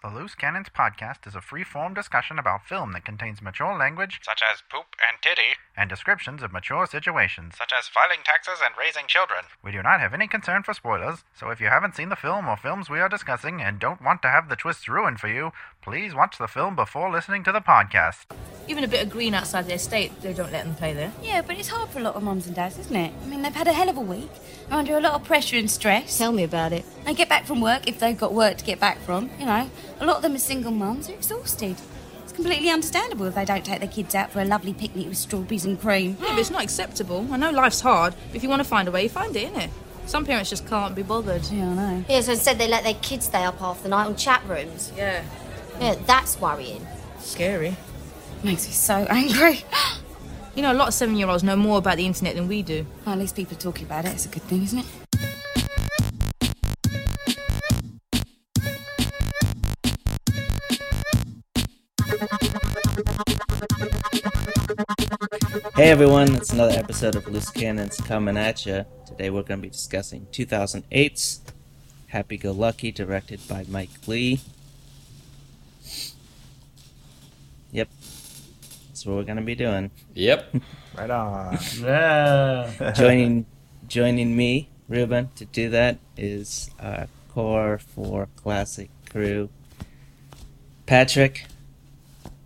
The Loose Cannons podcast is a free form discussion about film that contains mature language such as poop and titty, and descriptions of mature situations. such as filing taxes and raising children. We do not have any concern for spoilers, so if you haven't seen the film or films we are discussing and don't want to have the twists ruined for you, please watch the film before listening to the podcast. Even a bit of green outside the estate, they don't let them play there. Yeah, but it's hard for a lot of mums and dads, isn't it? I mean, they've had a hell of a week. They're under a lot of pressure and stress. Tell me about it. They get back from work if they've got work to get back from. You know, a lot of them are single mums are exhausted. It's completely understandable if they don't take their kids out for a lovely picnic with strawberries and cream. Yeah, but it's not acceptable. I know life's hard, but if you want to find a way, you find it, innit? Some parents just can't be bothered. Yeah, I know. Yeah, so instead they let their kids stay up half the night on chat rooms. Yeah. Yeah, that's worrying. Scary. Makes me so angry. You know, a lot of seven year olds know more about the internet than we do. well, at least people are talking about it. It's a good thing, isn't it? Hey everyone, it's another episode of Loose Cannons coming at you. Today we're going to be discussing 2008's Happy Go Lucky, directed by Mike Leigh. Yep, that's what we're going to be doing. Yep. Right on. Yeah. joining, joining me, Ruben, to do that is our core for classic crew: Patrick,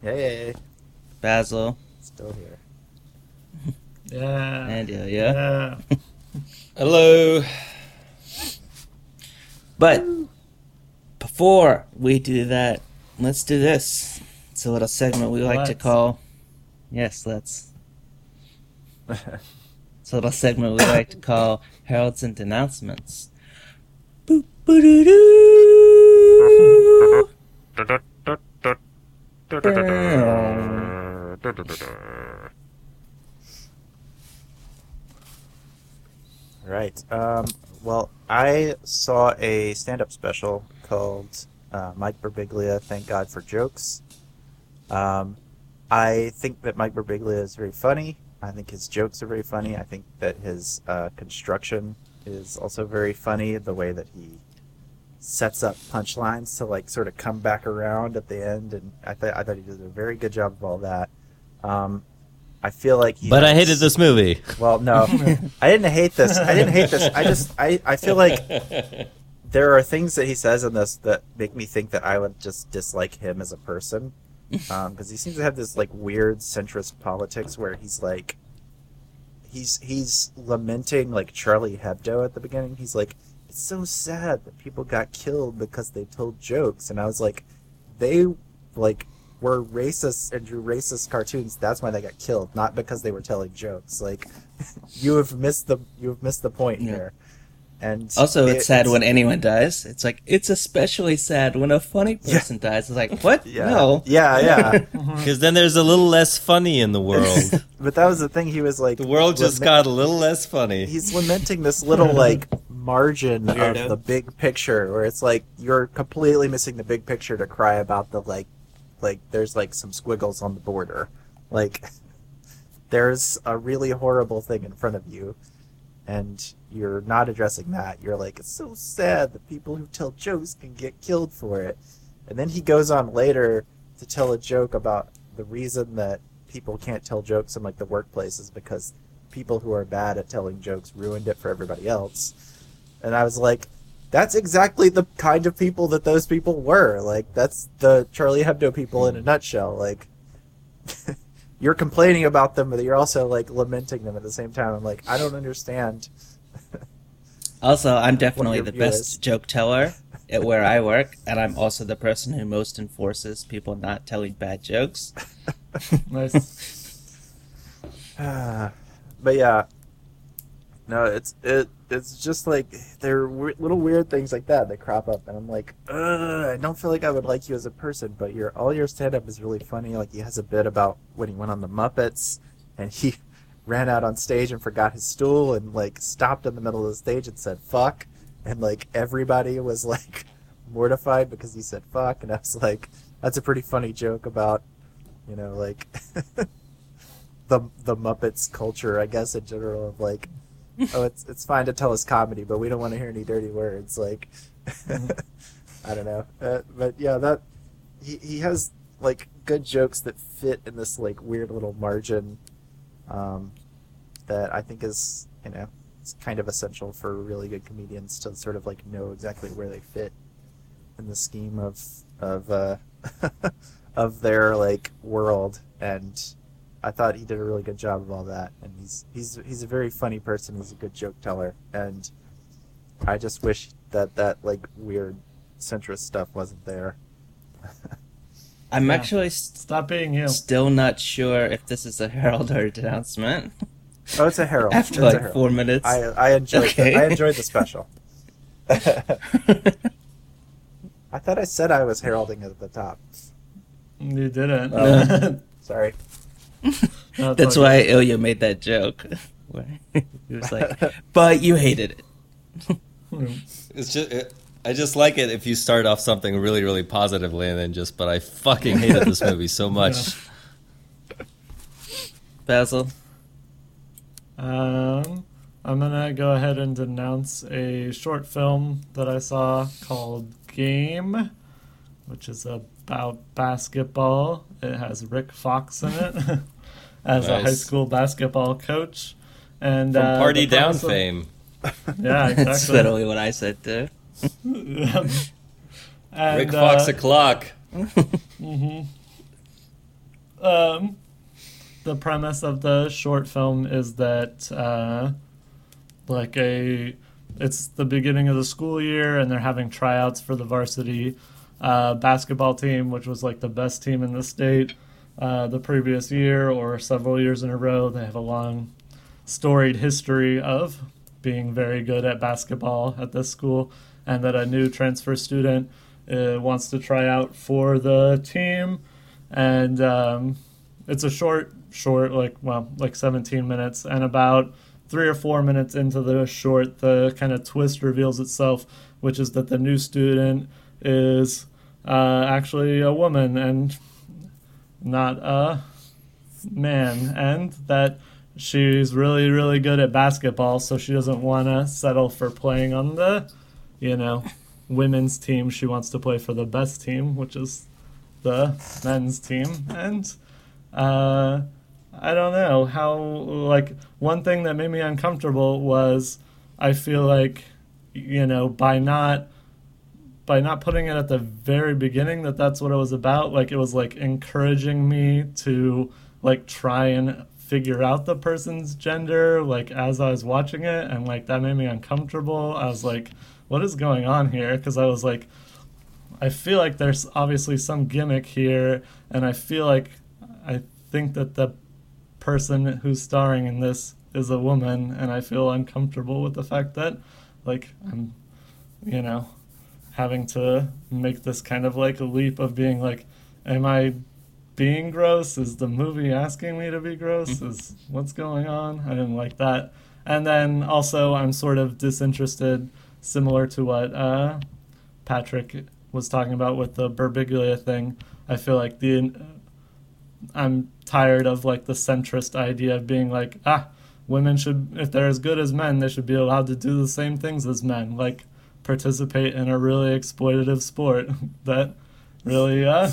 Yay. Basil, Still here. Yeah. and Ilya. Yeah. Hello. But before we do that, let's do this. It's a little segment we like to Let's. call. Yes, let's. It's a little segment we like to call Heralds and Denouncements. Boop. Right. Um, well, I saw a stand-up special called uh, Mike Birbiglia. Thank God for jokes. Um, I think that Mike Birbiglia is very funny. I think his jokes are very funny. I think that his uh, construction is also very funny. The way that he sets up punchlines to like sort of come back around at the end, and I thought I thought he did a very good job of all that. Um, I feel like he But I hated this movie. well, no, I didn't hate this. I didn't hate this. I just, I, I feel like there are things that he says in this that make me think that I would just dislike him as a person, Um, because he seems to have this like weird centrist politics where he's like, he's he's lamenting like Charlie Hebdo at the beginning. He's like, it's so sad that people got killed because they told jokes, and I was like, they like were racist and drew racist cartoons. That's why they got killed, not because they were telling jokes. Like, you have missed the you have missed the point Yeah. here. And Also, it- it's sad when anyone dies. It's like, it's especially sad when a funny person dies. It's like, what? yeah, No. yeah, yeah. Because then there's a little less funny in the world. but that was the thing. He was like, The world just lament- got a little less funny. he's lamenting this little like margin Weirdo. of the big picture where it's like you're completely missing the big picture to cry about the like like there's like some squiggles on the border like there's a really horrible thing in front of you and you're not addressing that you're like it's so sad that people who tell jokes can get killed for it and then he goes on later to tell a joke about the reason that people can't tell jokes in like the workplace is because people who are bad at telling jokes ruined it for everybody else. And I was like, that's exactly the kind of people that those people were. Like, that's the Charlie Hebdo people in a nutshell. Like, you're complaining about them, but you're also like lamenting them at the same time. I'm like, I don't understand. Also, I'm definitely the view best is. joke teller at where I work, and I'm also the person who most enforces people not telling bad jokes. Nice. But yeah, no, it's it it's just like there are we- little weird things like that that crop up, and I'm like, I don't feel like I would like you as a person, but your all your stand up is really funny. Like he has a bit about when he went on the Muppets, and he ran out on stage and forgot his stool, and like stopped in the middle of the stage and said fuck, and like everybody was like mortified because he said fuck, and I was like, that's a pretty funny joke about, you know, like. the the Muppets culture, I guess in general of like, oh, it's it's fine to tell us comedy, but we don't want to hear any dirty words. Like, I don't know, uh, but yeah, that he he has like good jokes that fit in this like weird little margin, um, that I think is you know it's kind of essential for really good comedians to sort of like know exactly where they fit in the scheme of of uh, of their like world. And I thought he did a really good job of all that. And he's he's he's a very funny person. He's a good joke teller. And I just wish that that like weird centrist stuff wasn't there I'm Yeah. actually st- Stop being you. still not sure if this is a herald or a denouncement. oh it's a herald After It's like herald. four minutes. I I enjoyed Okay. the, I enjoyed the special I thought I said I was heralding at the top You didn't. Oh. sorry No, That's all why Ilya made that joke. Where he was like, "But you hated it." It's just. It, I just like it if you start off something really, really positively and then just, but I fucking hated this movie so much. Basil. Um, I'm gonna go ahead and denounce a short film that I saw called Game, which is about basketball. It has Rick Fox in it as a high school basketball coach. And From uh, Party the Down premise of- fame. Yeah, That's literally what I said too. And, Rick Fox uh, o'clock. um, the premise of the short film is that uh, like a it's the beginning of the school year and they're having tryouts for the varsity uh, basketball team which was like the best team in the state uh, the previous year or several years in a row. They have a long storied history of being very good at basketball at this school and that a new transfer student uh, wants to try out for the team. And um, it's a short short like well like 17 minutes and about three or four minutes into the short the kind of twist reveals itself which is that the new student is uh, actually a woman and not a man. And that she's really really good at basketball so she doesn't want to settle for playing on the you know women's team she wants to play for the best team which is the men's team. And uh i don't know how like one thing that made me uncomfortable was i feel like you know by not by not putting it at the very beginning that that's what it was about like it was like encouraging me to like try and figure out the person's gender like as i was watching it. And like that made me uncomfortable. I was like what is going on here because i was like i feel like there's obviously some gimmick here and i feel like i think that the person who's starring in this is a woman and i feel uncomfortable with the fact that like i'm you know having to make this kind of like a leap of being like, am I being gross? Is the movie asking me to be gross? Mm-hmm. Is what's going on? I didn't like that. And then also, I'm sort of disinterested, similar to what uh, Patrick was talking about with the Birbiglia thing. I feel like the I'm tired of like the centrist idea of being like, ah, women should, if they're as good as men, they should be allowed to do the same things as men. Like, participate in a really exploitative sport that really uh,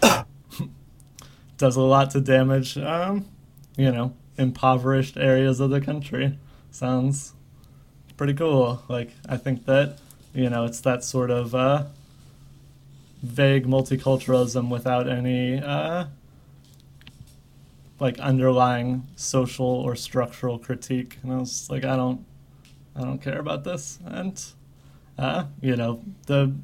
does a lot to damage, um, you know, impoverished areas of the country. Sounds pretty cool. Like, I think that, you know, it's that sort of uh, vague multiculturalism without any, uh, like, underlying social or structural critique. And I was like, I don't I don't care about this. And, uh, you know, the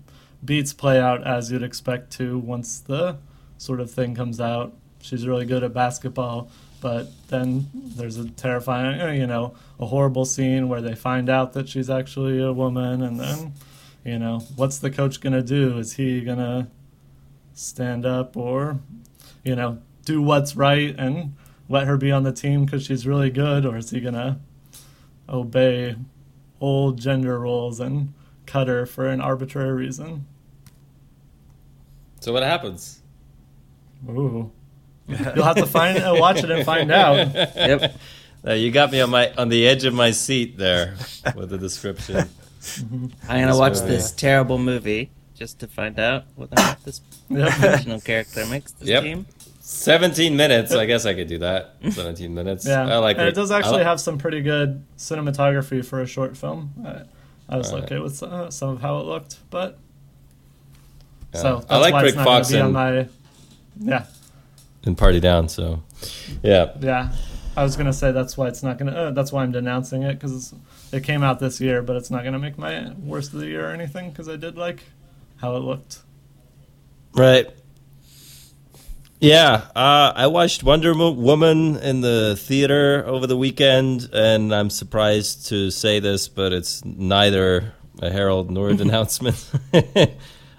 beats play out as you'd expect to once the sort of thing comes out. She's really good at basketball, but then there's a terrifying, uh, you know, a horrible scene where they find out that she's actually a woman, and then, you know, what's the coach gonna do? Is he gonna stand up or, you know, do what's right and let her be on the team because she's really good, or is he gonna obey old gender roles and cut her for an arbitrary reason. So what happens? Ooh. You'll have to find uh, watch it and find out. Yep. Uh, you got me on my on the edge of my seat there with the description. I'm gonna watch movie. this terrible movie just to find out what or not this Yep. fictional character makes this Yep. team. 17 minutes. I guess I could do that. 17 minutes. Yeah, I like and it. it does actually li- have some pretty good cinematography for a short film. I, I was Alright. okay with uh, some of how it looked, but Yeah. so that's I like why Rick it's not gonna Fox be on my. Yeah, and Party Down. So, yeah. yeah. I was gonna say that's why it's not gonna. Uh, that's why I'm denouncing it because it came out this year, but it's not gonna make my worst of the year or anything because I did like how it looked. Right. Yeah, uh, I watched Wonder Woman in the theater over the weekend, and I'm surprised to say this, but it's neither a herald nor a denouncement.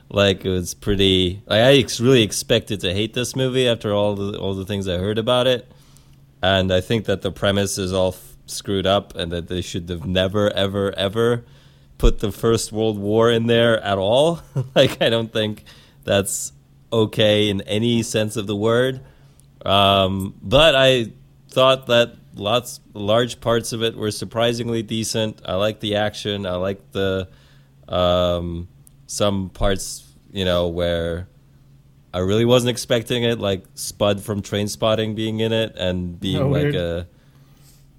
like it was pretty. Like, I ex- really expected to hate this movie after all the all the things I heard about it, and I think that the premise is all f- screwed up, and that they should have never, ever, ever put the First World War in there at all. like I don't think that's okay in any sense of the word. Um, but I thought that lots, large parts of it were surprisingly decent. I like the action. I like the um, some parts, you know, where I really wasn't expecting it, like Spud from Trainspotting being in it and being Oh, like weird. a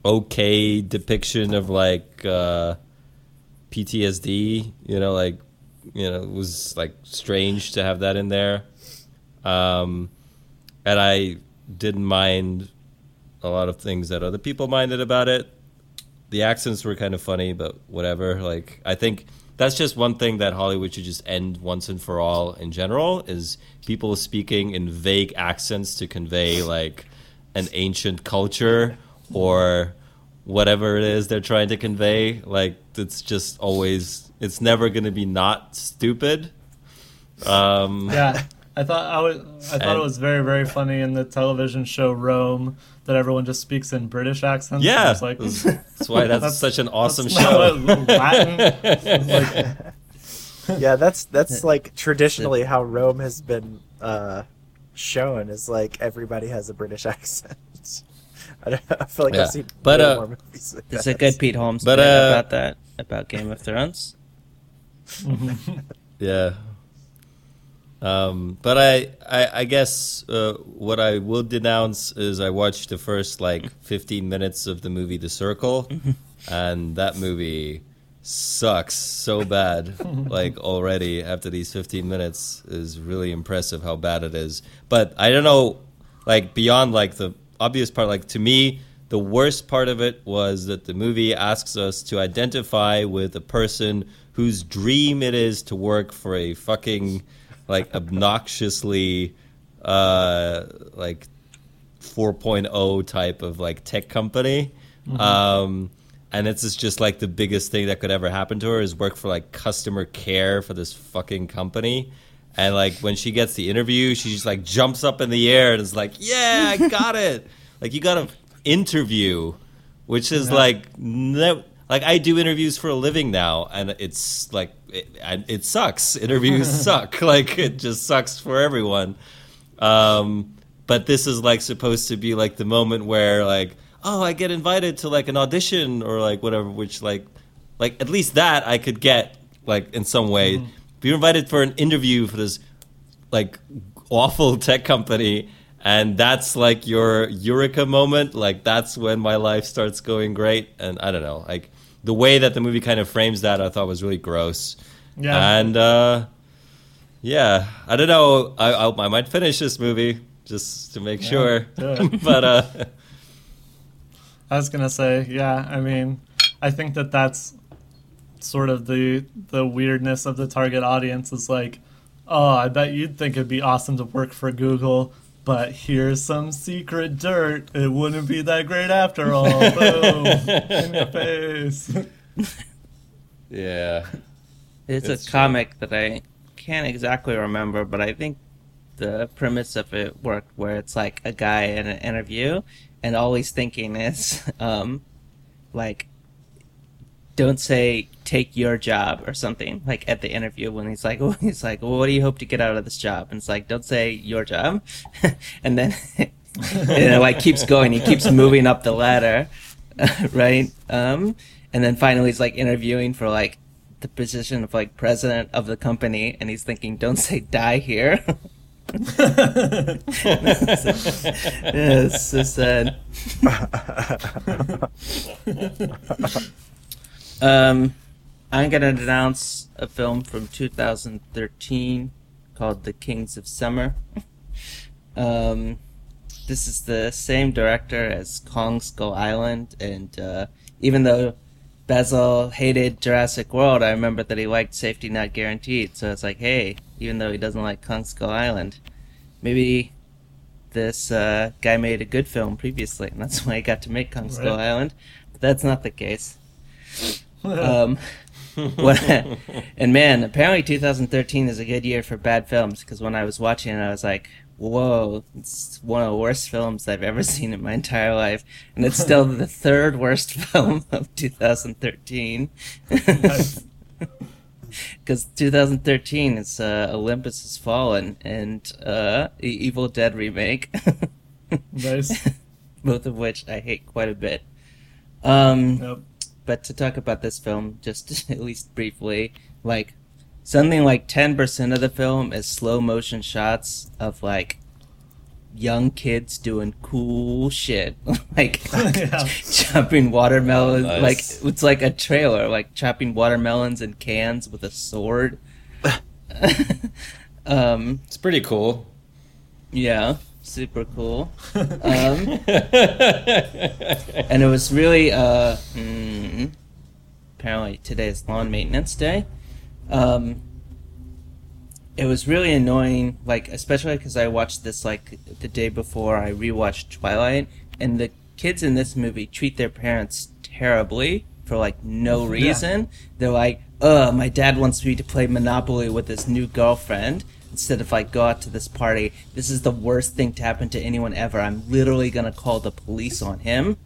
okay depiction of like uh, PTSD. You know, like you know, it was like strange to have that in there. Um, and I didn't mind a lot of things that other people minded about it. The accents were kind of funny, but whatever. Like I think that's just one thing that Hollywood should just end once and for all in general is people speaking in vague accents to convey like an ancient culture or whatever it is they're trying to convey. Like it's just always it's never going to be not stupid. Um, Yeah, I thought I was. I thought And- it was very very funny in the television show Rome that everyone just speaks in British accents. Yeah, I like, that's why that's, such an awesome that's show. not Latin. like, yeah, that's that's like traditionally how Rome has been uh, shown. Is like everybody has a British accent. I, don't, I feel like Yeah. I've seen But, way uh, more movies. Like There's a good Pete Holmes But, uh, about that about Game of Thrones. Yeah. Um, but I, I, I guess uh, what I will denounce is I watched the first like 15 minutes of the movie The Circle, and that movie sucks so bad. like already after these 15 minutes is really impressive how bad it is. But I don't know, like beyond like the obvious part. Like to me, the worst part of it was that the movie asks us to identify with a person whose dream it is to work for a fucking like obnoxiously uh like 4.0 type of like tech company. Um and it's just- just like the biggest thing that could ever happen to her is work for like customer care for this fucking company. And like when she gets the interview she just like jumps up in the air and is like yeah i got it. Like you got an interview which is like no like I do interviews for a living now, and it's like it, and it sucks. Interviews suck. Like it just sucks for everyone. Um, but this is like supposed to be like the moment where like oh I get invited to like an audition or like whatever, which like like at least that I could get like in some way. Be invited for an interview for this like awful tech company and that's like your eureka moment like that's when my life starts going great and i don't know like the way that the movie kind of frames that i thought was really gross Yeah. and uh yeah i don't know i i, I might finish this movie just to make sure but uh I was gonna say, yeah. I mean, I think that that's sort of the the weirdness of the target audience is like, oh, I bet you'd think it'd be awesome to work for Google, but here's some secret dirt. It wouldn't be that great after all. Boom, in your face. yeah It's, It's a true. comic that I can't exactly remember, but I think the premise of it worked where it's like a guy in an interview and all he's thinking is um like don't say take your job or something like at the interview when he's like oh he's like well, what do you hope to get out of this job and it's like don't say your job and then and it like keeps going he keeps moving up the ladder right um and then finally he's like interviewing for like the position of like president of the company, and he's thinking, "Don't say die here." yeah, it's so sad. um, I'm gonna announce a film from 2013 called The Kings of Summer. Um, this is the same director as Kong Skull Island, and uh, even though Basil hated Jurassic World, I remember that he liked Safety Not Guaranteed. So it's like, hey, even though he doesn't like Kong Skull Island, maybe this uh, guy made a good film previously, and that's why he got to make Kong Skull Right. Island. But that's not the case. um, and man, apparently 2013 is a good year for bad films because when I was watching it, I was like, whoa, it's one of the worst films I've ever seen in my entire life. And it's still the third worst film of 2013. Because 2013 is uh, Olympus Has Fallen and uh, Evil Dead remake. Nice. Both of which I hate quite a bit. Um, Yep. But to talk about this film, just at least briefly, like something like ten percent of the film is slow motion shots of like young kids doing cool shit, like Yeah. chopping watermelons. Nice. Like it's like a trailer, like chopping watermelons in cans with a sword. um, It's pretty cool. yeah, super cool. Um, and it was really uh mm, apparently today's lawn maintenance day um it was really annoying like especially because i watched this like the day before i rewatched twilight and the kids in this movie treat their parents terribly for like no Yeah. reason they're like uh my dad wants me to play monopoly with his new girlfriend instead of like go out to this party this is the worst thing to happen to anyone ever i'm literally gonna call the police on him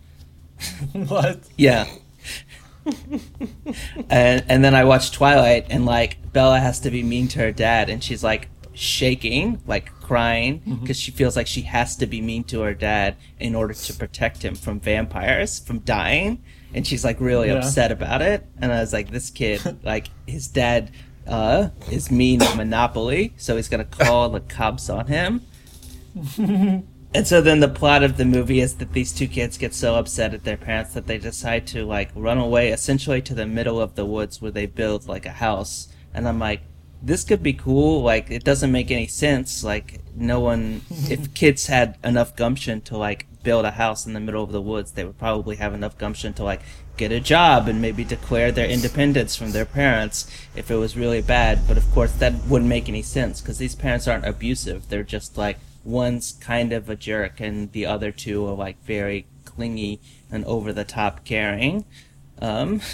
what? yeah. and and then I watched Twilight and like Bella has to be mean to her dad and she's like shaking, like crying mm-hmm. because she feels like she has to be mean to her dad in order to protect him from vampires from dying and she's like really Yeah. upset about it and I was like this kid like his dad uh is mean at Monopoly so he's going to call the cops on him and so then the plot of the movie is that these two kids get so upset at their parents that they decide to like run away essentially to the middle of the woods where they build like a house. And I'm like, this could be cool. Like it doesn't make any sense. Like no one if kids had enough gumption to like build a house in the middle of the woods, they would probably have enough gumption to like get a job and maybe declare their independence from their parents if it was really bad. But of course that wouldn't make any sense because these parents aren't abusive. They're just like one's kind of a jerk and the other two are like very clingy and over the top caring. Um,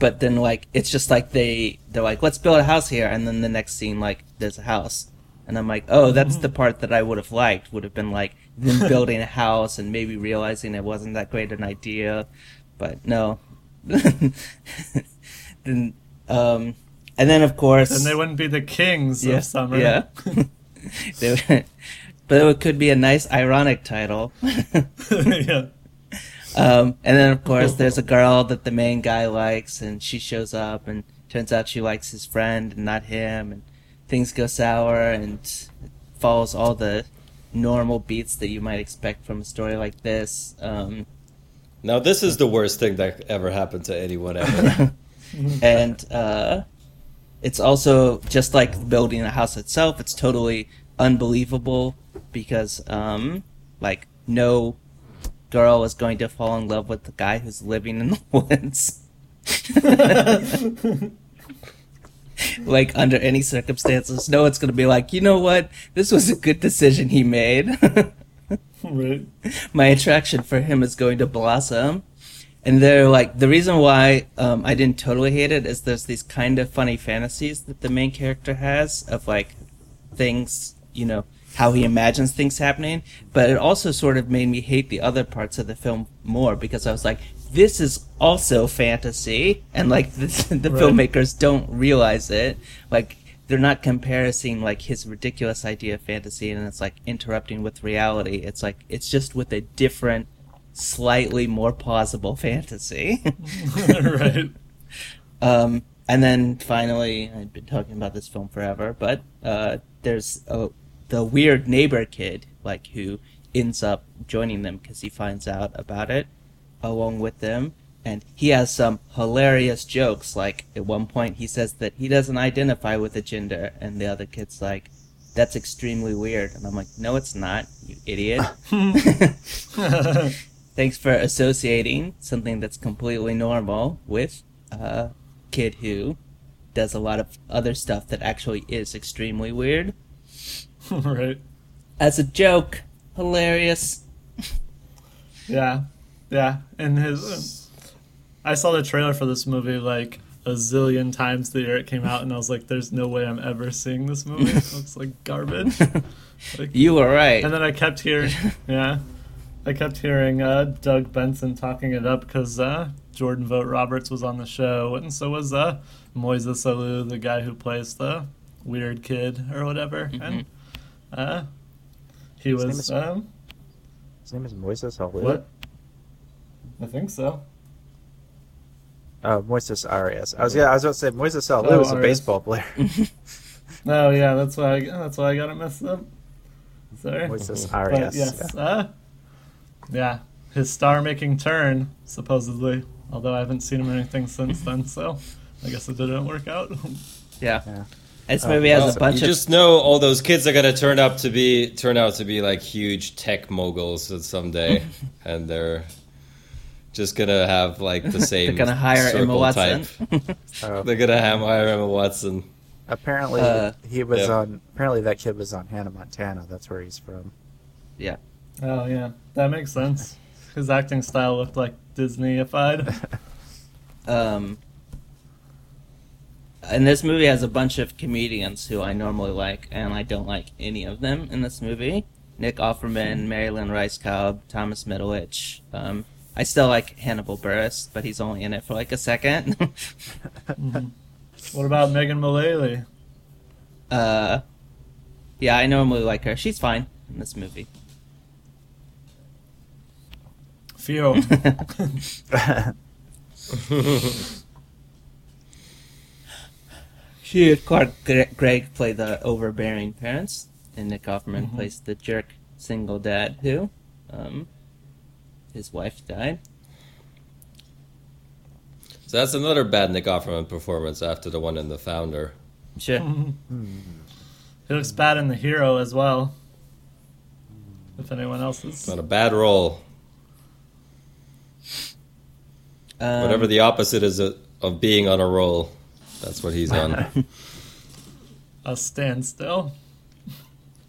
but then like it's just like they they're like let's build a house here and then the next scene like there's a house and i'm like oh that's the part that i would have liked would have been like them building a house and maybe realizing it wasn't that great an idea but no then um and then of course And they wouldn't be the kings yeah, of summer. yeah would- but it could be a nice ironic title yeah. Um, and then of course there's a girl that the main guy likes, and she shows up, and turns out she likes his friend and not him, and things go sour, and it follows all the normal beats that you might expect from a story like this. Um, Now this is the worst thing that ever happened to anyone ever. and uh, it's also just like building a house itself. It's totally unbelievable because, um, like, no girl is going to fall in love with the guy who's living in the woods. like under any circumstances, no one's going to be like, you know what, this was a good decision he made. Right. my attraction for him is going to blossom. And they're like the reason why um, I didn't totally hate it is there's these kind of funny fantasies that the main character has of like things, you know, how he imagines things happening. But it also sort of made me hate the other parts of the film more because I was like, this is also fantasy, and like the, the Right. filmmakers don't realize it. Like they're not comparing like his ridiculous idea of fantasy and it's like interrupting with reality. It's like it's just with a different, slightly more plausible fantasy. right. Um, and then finally, I've been talking about this film forever, but uh, there's a, the weird neighbor kid, like who ends up joining them because he finds out about it along with them, and he has some hilarious jokes. Like at one point, he says that he doesn't identify with a gender, and the other kid's like, "That's extremely weird," and I'm like, "No, it's not, you idiot." Thanks for associating something that's completely normal with a kid who does a lot of other stuff that actually is extremely weird. right. As a joke, hilarious. Yeah, yeah. And his, I saw the trailer for this movie like a zillion times the year it came out, and I was like, "There's no way I'm ever seeing this movie. It looks like garbage." Like, You were right. and then I kept hearing, yeah, I kept hearing uh, Doug Benson talking it up because uh, Jordan Vogt Roberts was on the show, and so was uh, Moises Alou, the guy who plays the weird kid or whatever, and uh, he His name was is- um, His name is Moises Alou. what? I think so. Oh, Moises Arias. I was yeah, I was about to say Moises Alou Oh, is a Arias. baseball player. Oh yeah, that's why I, that's why I got it messed up. Sorry. Moises But Arias. yes, uh, yeah, his star-making turn supposedly. Although I haven't seen him in anything since then, so I guess it didn't work out. Yeah. Yeah. This Uh, movie has well, a bunch you of just know all those kids are gonna turn up to be turn out to be like huge tech moguls someday, and they're just gonna have like the same. They're gonna hire Emma circle Watson. type. Oh, They're gonna have hire Emma Watson. apparently Uh, he was yeah. on. Apparently that kid was on Hannah Montana. That's where he's from. yeah. oh yeah, that makes sense. His acting style looked like Disneyified. Um, and this movie has a bunch of comedians who I normally like, and I don't like any of them in this movie. Nick Offerman, Mary Lynn Rajskub, Thomas Middleditch. Um, I still like Hannibal Buress, but he's only in it for like a second. what about Megan Mullally? uh, yeah, I normally like her. She's fine in this movie. Fio. She and Clark Gregg play the overbearing parents, and Nick Offerman plays the jerk single dad who, um, his wife died. So that's another bad Nick Offerman performance after the one in The Founder. Sure. He looks bad in The Hero as well. If anyone else is. It's not a bad role. Um, Whatever the opposite is of of being on a roll, that's what he's on. a standstill.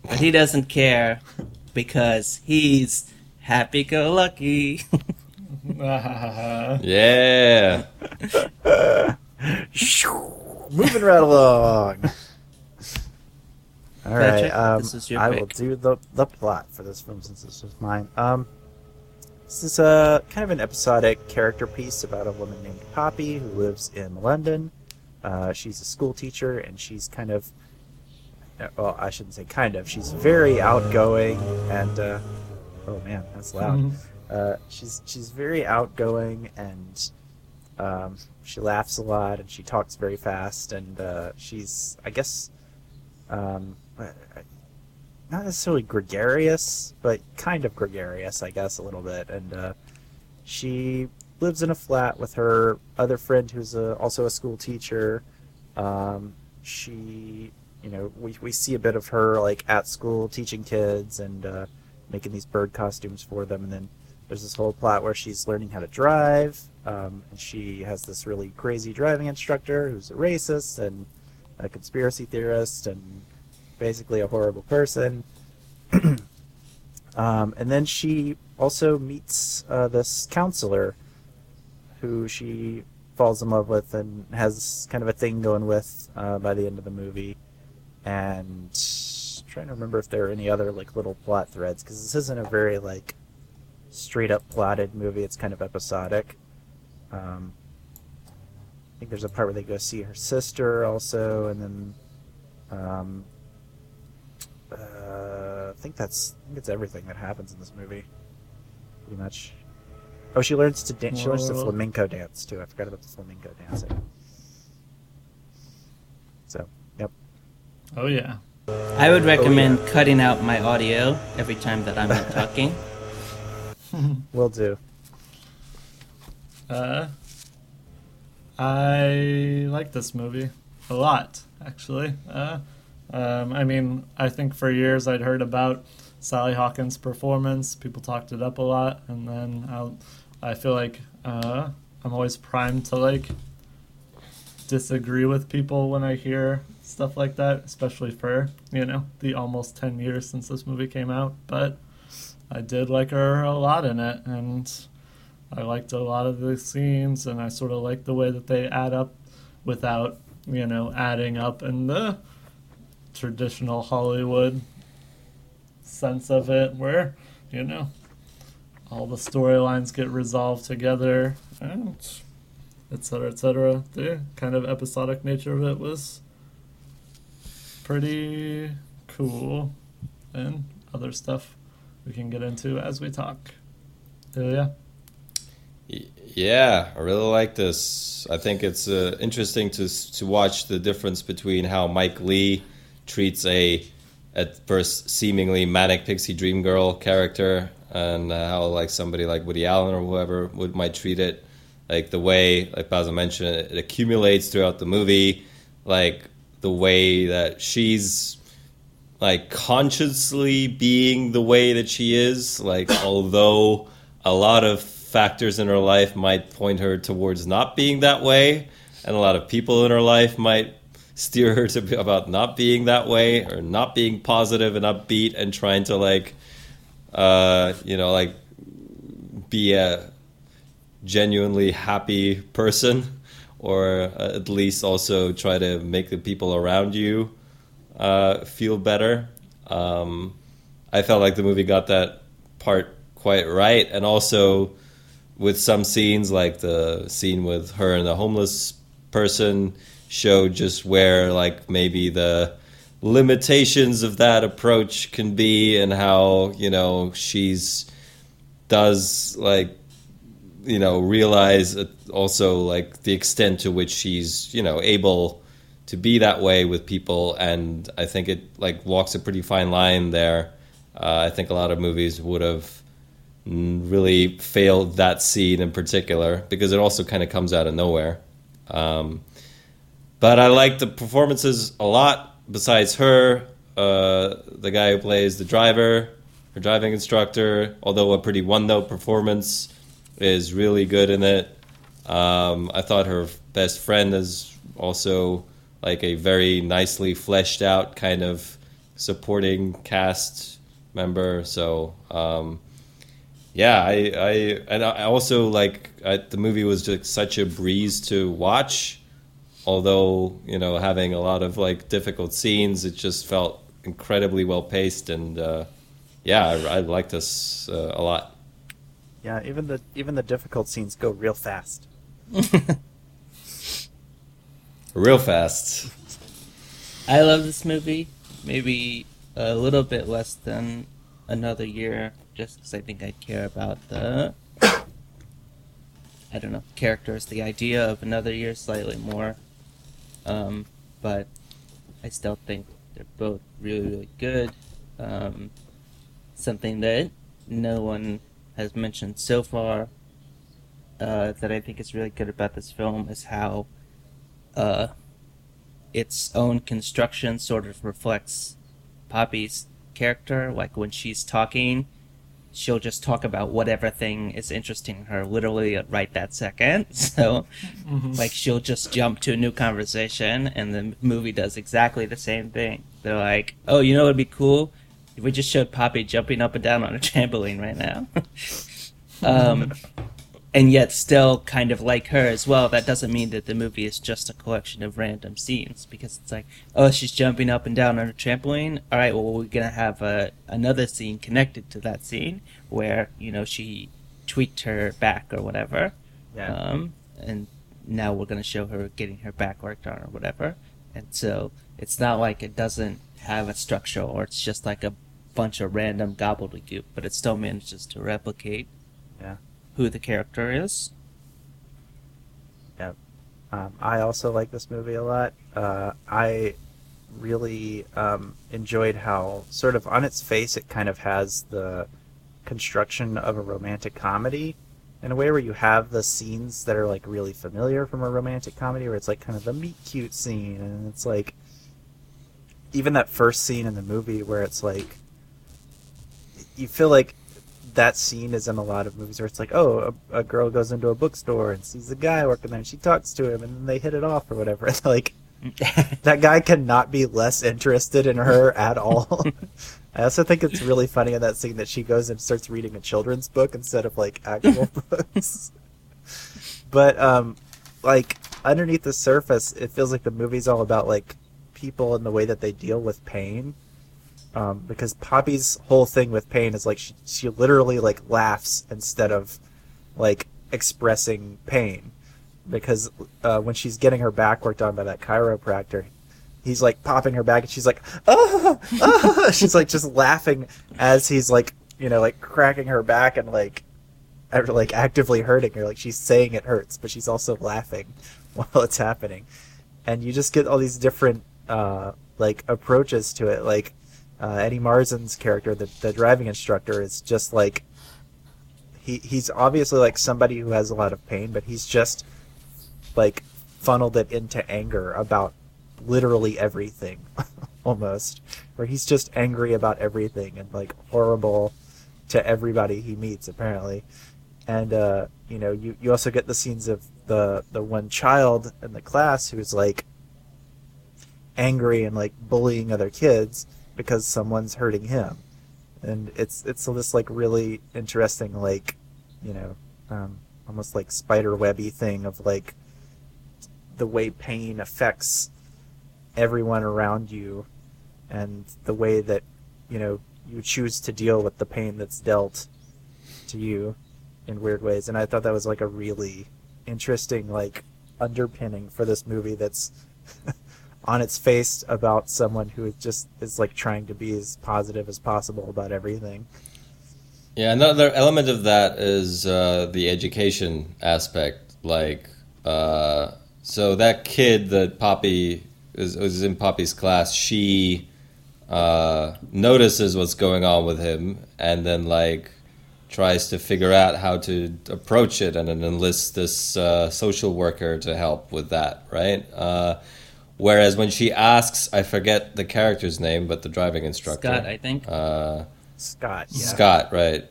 But he doesn't care because he's happy-go-lucky. yeah. Moving right along. All right, Patrick, um, this is your I will do the the plot for this film since this was mine. Um, this is a kind of an episodic character piece about a woman named Poppy who lives in London. Uh, she's a school teacher, and she's kind of uh, well, I shouldn't say kind of. She's very outgoing, and uh, oh man, that's loud. Uh, she's she's very outgoing, and um, she laughs a lot, and she talks very fast, and uh, she's I guess um, uh, not necessarily gregarious, but kind of gregarious, I guess, a little bit. And uh, she lives in a flat with her other friend, who's a, also a school teacher. Um, she, you know, we, we see a bit of her like at school teaching kids and uh, making these bird costumes for them, and then there's this whole plot where she's learning how to drive. Um, and she has this really crazy driving instructor who's a racist and a conspiracy theorist and basically a horrible person. um, and then she also meets uh, this counselor who she falls in love with and has kind of a thing going with uh, by the end of the movie. And trying to remember if there are any other like little plot threads because this isn't a very like straight up plotted movie. It's kind of episodic. Um, I think there's a part where they go see her sister also, and then um, uh, I think that's I think it's everything that happens in this movie, pretty much. Oh, she learns to dance. She learns to flamenco dance too. I forgot about the flamenco dancing. So, yep. Oh yeah. I would recommend cutting out my audio every time that I'm not talking. Will do. Uh, I like this movie a lot, actually. Uh, um, I mean, I think for years I'd heard about Sally Hawkins' performance. People talked it up a lot, and then I'll, I feel like uh, I'm always primed to like disagree with people when I hear stuff like that, especially for you know the almost ten years since this movie came out. But I did like her a lot in it, and I liked a lot of the scenes, and I sort of like the way that they add up without you know adding up in the traditional Hollywood sense of it, where you know all the storylines get resolved together and etc etc the kind of episodic nature of it was pretty cool and other stuff we can get into as we talk yeah Yeah, I really like this. I think it's uh, interesting to to watch the difference between how Mike Leigh treats a at first seemingly manic pixie dream girl character and uh, how like somebody like Woody Allen or whoever would might treat it. Like the way, like Basil mentioned, it, it accumulates throughout the movie. Like the way that she's like consciously being the way that she is like although a lot of factors in her life might point her towards not being that way and a lot of people in her life might steer her to be about not being that way or not being positive and upbeat and trying to like uh you know like be a genuinely happy person or uh, at least also try to make the people around you uh, feel better. Um, I felt like the movie got that part quite right, and also with some scenes, like the scene with her and the homeless person, showed just where like maybe the limitations of that approach can be, and how you know she's does like you know realize also like the extent to which she's you know able to be that way with people. And i think it like walks a pretty fine line there. Uh, i think a lot of movies would have really failed that scene in particular because it also kind of comes out of nowhere. Um, but i like the performances a lot besides her. Uh, the guy who plays the driver her driving instructor although a pretty one-note performance is really good in it um, i thought her best friend is also like a very nicely fleshed out kind of supporting cast member. So um, yeah, I, I and I also like I, the movie was just such a breeze to watch. Although you know having a lot of like difficult scenes, it just felt incredibly well paced and uh, yeah, I, I liked this uh, a lot. Yeah, even the even the difficult scenes go real fast. Real fast. I love this movie. Maybe a little bit less than another year, just because I think I care about the. I don't know characters, the idea of another year slightly more, um, but I still think they're both really really good. Um, something that no one has mentioned so far uh, that I think is really good about this film is how uh, its own construction sort of reflects Poppy's character. Like when she's talking, she'll just talk about whatever thing is interesting her literally right that second. So, like, she'll just jump to a new conversation, and the movie does exactly the same thing. They're like, oh, you know what would be cool? We just showed Poppy jumping up and down on a trampoline right now. um, and yet still kind of like her as well. That doesn't mean that the movie is just a collection of random scenes because it's like, oh, she's jumping up and down on a trampoline. All right, well, we're gonna have a, another scene connected to that scene where you know she tweaked her back or whatever. Yeah. Um, and now we're gonna show her getting her back worked on or whatever. And so it's not like it doesn't have a structure or it's just like a bunch of random gobbledygook, but it still manages to replicate Yeah. who the character is. Yeah. Um, I also like this movie a lot. Uh, I really um, enjoyed how sort of on its face it kind of has the construction of a romantic comedy in a way where you have the scenes that are like really familiar from a romantic comedy where it's like kind of the meet cute scene and it's like even that first scene in the movie where it's like you feel like that scene is in a lot of movies where it's like oh a, a girl goes into a bookstore and sees a guy working there and she talks to him and then they hit it off or whatever like that guy cannot be less interested in her at all I also think it's really funny in that scene that she goes and starts reading a children's book instead of like actual books. But um like underneath the surface, it feels like the movie's all about like people and the way that they deal with pain. Um, because Poppy's whole thing with pain is like she, she literally like laughs instead of like expressing pain. Because uh, when she's getting her back worked on by that chiropractor, he's like popping her back and she's like ah, ah. she's like just laughing as he's like you know like cracking her back and like like actively hurting her like she's saying it hurts but she's also laughing while it's happening and you just get all these different uh like approaches to it like uh, Eddie Marsan's character the, the driving instructor is just like he he's obviously like somebody who has a lot of pain but he's just like funneled it into anger about literally everything almost. Where he's just angry about everything and like horrible to everybody he meets apparently. And uh you know you you also get the scenes of the the one child in the class who's like angry and like bullying other kids because someone's hurting him. And it's it's this like really interesting like you know um almost like spider webby thing of like the way pain affects everyone around you and the way that you know you choose to deal with the pain that's dealt to you in weird ways. And i thought that was like a really interesting like underpinning for this movie that's on its face about someone who just is like trying to be as positive as possible about everything yeah another element of that is uh, the education aspect like uh, so that kid that poppy is, was in Poppy's class, she uh, notices what's going on with him and then like tries to figure out how to approach it and then enlists this uh, social worker to help with that, right? Whereas when she asks, I forget the character's name, but the driving instructor, Scott, I think. Uh, Scott, yeah. Scott, right?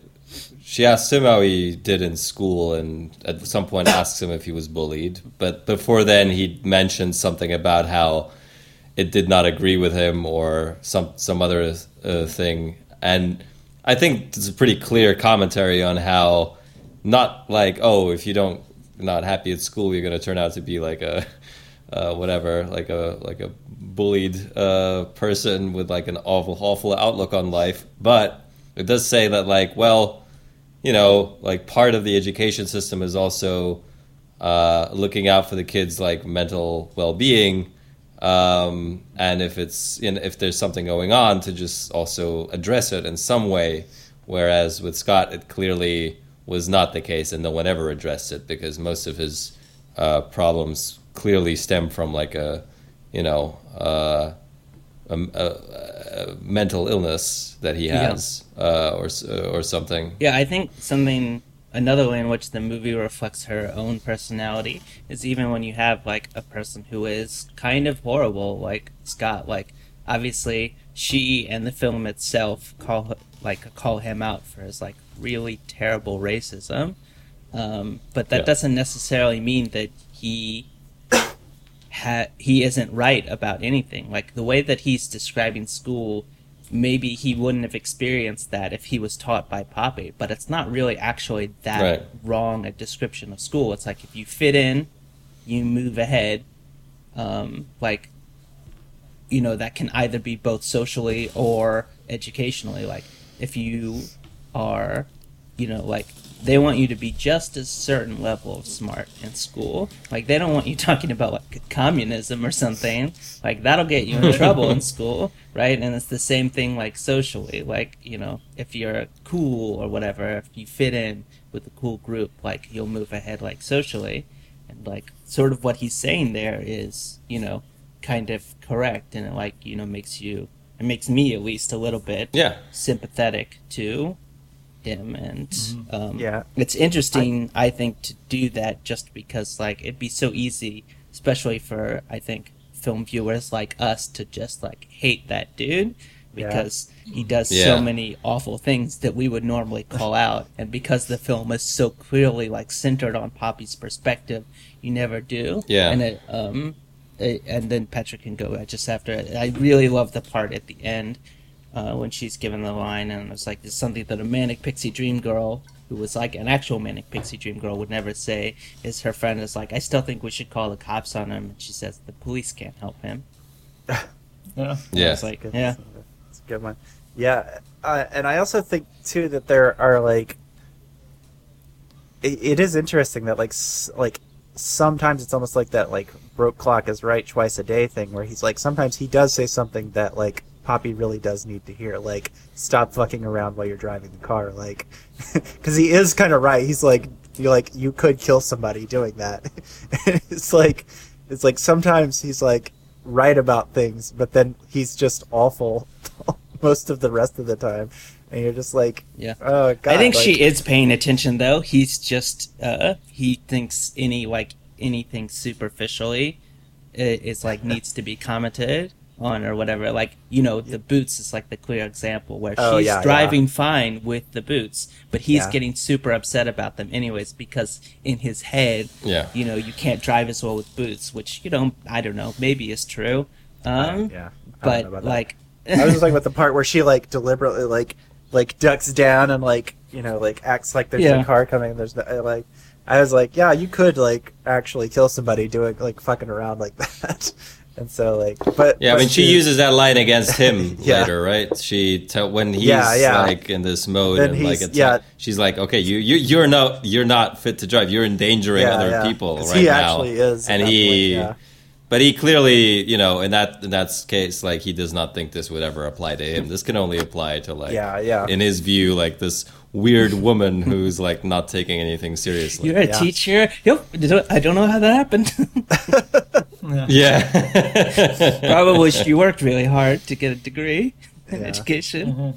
She asks him how he did in school, and at some point asks him if he was bullied. But before then, he mentioned something about how it did not agree with him or some some other uh, thing. And I think it's a pretty clear commentary on how not like oh if you don't not happy at school you're going to turn out to be like a uh, whatever like a like a bullied uh, person with like an awful awful outlook on life. But it does say that like well you know like part of the education system is also uh, looking out for the kids like mental well-being um, and if it's if there's something going on to just also address it in some way. Whereas with scott it clearly was not the case and no one ever addressed it because most of his uh, problems clearly stem from like a you know uh, a, a, a, mental illness that he has yeah. uh, or or something yeah i think something another way in which the movie reflects her own personality is even when you have like a person who is kind of horrible like Scott like obviously she and the film itself call like call him out for his like really terrible racism um, but that yeah. doesn't necessarily mean that he ha- he isn't right about anything like the way that he's describing school maybe he wouldn't have experienced that if he was taught by Poppy. But it's not really actually that right. wrong a description of school. It's like if you fit in, you move ahead. Um, like, you know, that can either be both socially or educationally. Like, if you are, you know, like they want you to be just a certain level of smart in school. Like they don't want you talking about like communism or something. Like that'll get you in trouble in school, right? And it's the same thing like socially. Like, you know, if you're cool or whatever, if you fit in with a cool group, like you'll move ahead like socially. And like sort of what he's saying there is, you know, kind of correct and it like you know makes you it makes me at least a little bit Yeah. sympathetic to him and Mm-hmm. um, Yeah. it's interesting I, think to do that just because like it'd be so easy especially for i think film viewers like us to just like hate that dude Yeah. because he does Yeah. so many awful things that we would normally call out and because the film is so clearly like centered on poppy's perspective you never do Yeah. and it um it, and then Petra can go just after it. I really love the part at the end uh, when she's given the line, and it's like it's something that a manic pixie dream girl, who was like an actual manic pixie dream girl, would never say. Is her friend is like, I still think we should call the cops on him, and she says the police can't help him. Yeah. Yeah. It's like, Good. yeah, It's a good one. Yeah, uh, and I also think too that there are like, it, it is interesting that like s- like sometimes it's almost like that like broke clock is right twice a day thing where he's like sometimes he does say something that like Poppy really does need to hear like stop fucking around while you're driving the car like because he is kind of right he's like you're like you could kill somebody doing that it's like it's like sometimes he's like right about things but then he's just awful most of the rest of the time and you're just like Yeah. oh god I think like- she is paying attention though. He's just uh he thinks any like anything superficially is like needs to be commented on or whatever. Like you know, the boots is like the clear example where Oh, she's yeah, yeah. driving fine with the boots, but he's Yeah. getting super upset about them anyways because in his head, Yeah. you know, you can't drive as well with boots, which you know, I don't know, maybe is true. Um, yeah I but like. I was just talking about the part where she like deliberately like like ducks down and like you know like acts like there's Yeah. a car coming. There's no, uh, like I was like, yeah, you could like actually kill somebody doing like fucking around like that. And so like, but Yeah, I mean, she she- uses that line against him Yeah. later, right? She tell when he's Yeah, yeah. like in this mode Then and like yeah. she's like, okay, you you you're not you're not fit to drive. You're endangering other people right he now. actually is and he, point. But he clearly, you know, in that in that case, like he does not think this would ever apply to him. This can only apply to like, Yeah, yeah. in his view, like this weird woman who's like not taking anything seriously. You're a Yeah. teacher. Yep. I don't know how that happened. yeah. Probably she worked really hard to get a degree in Yeah. education.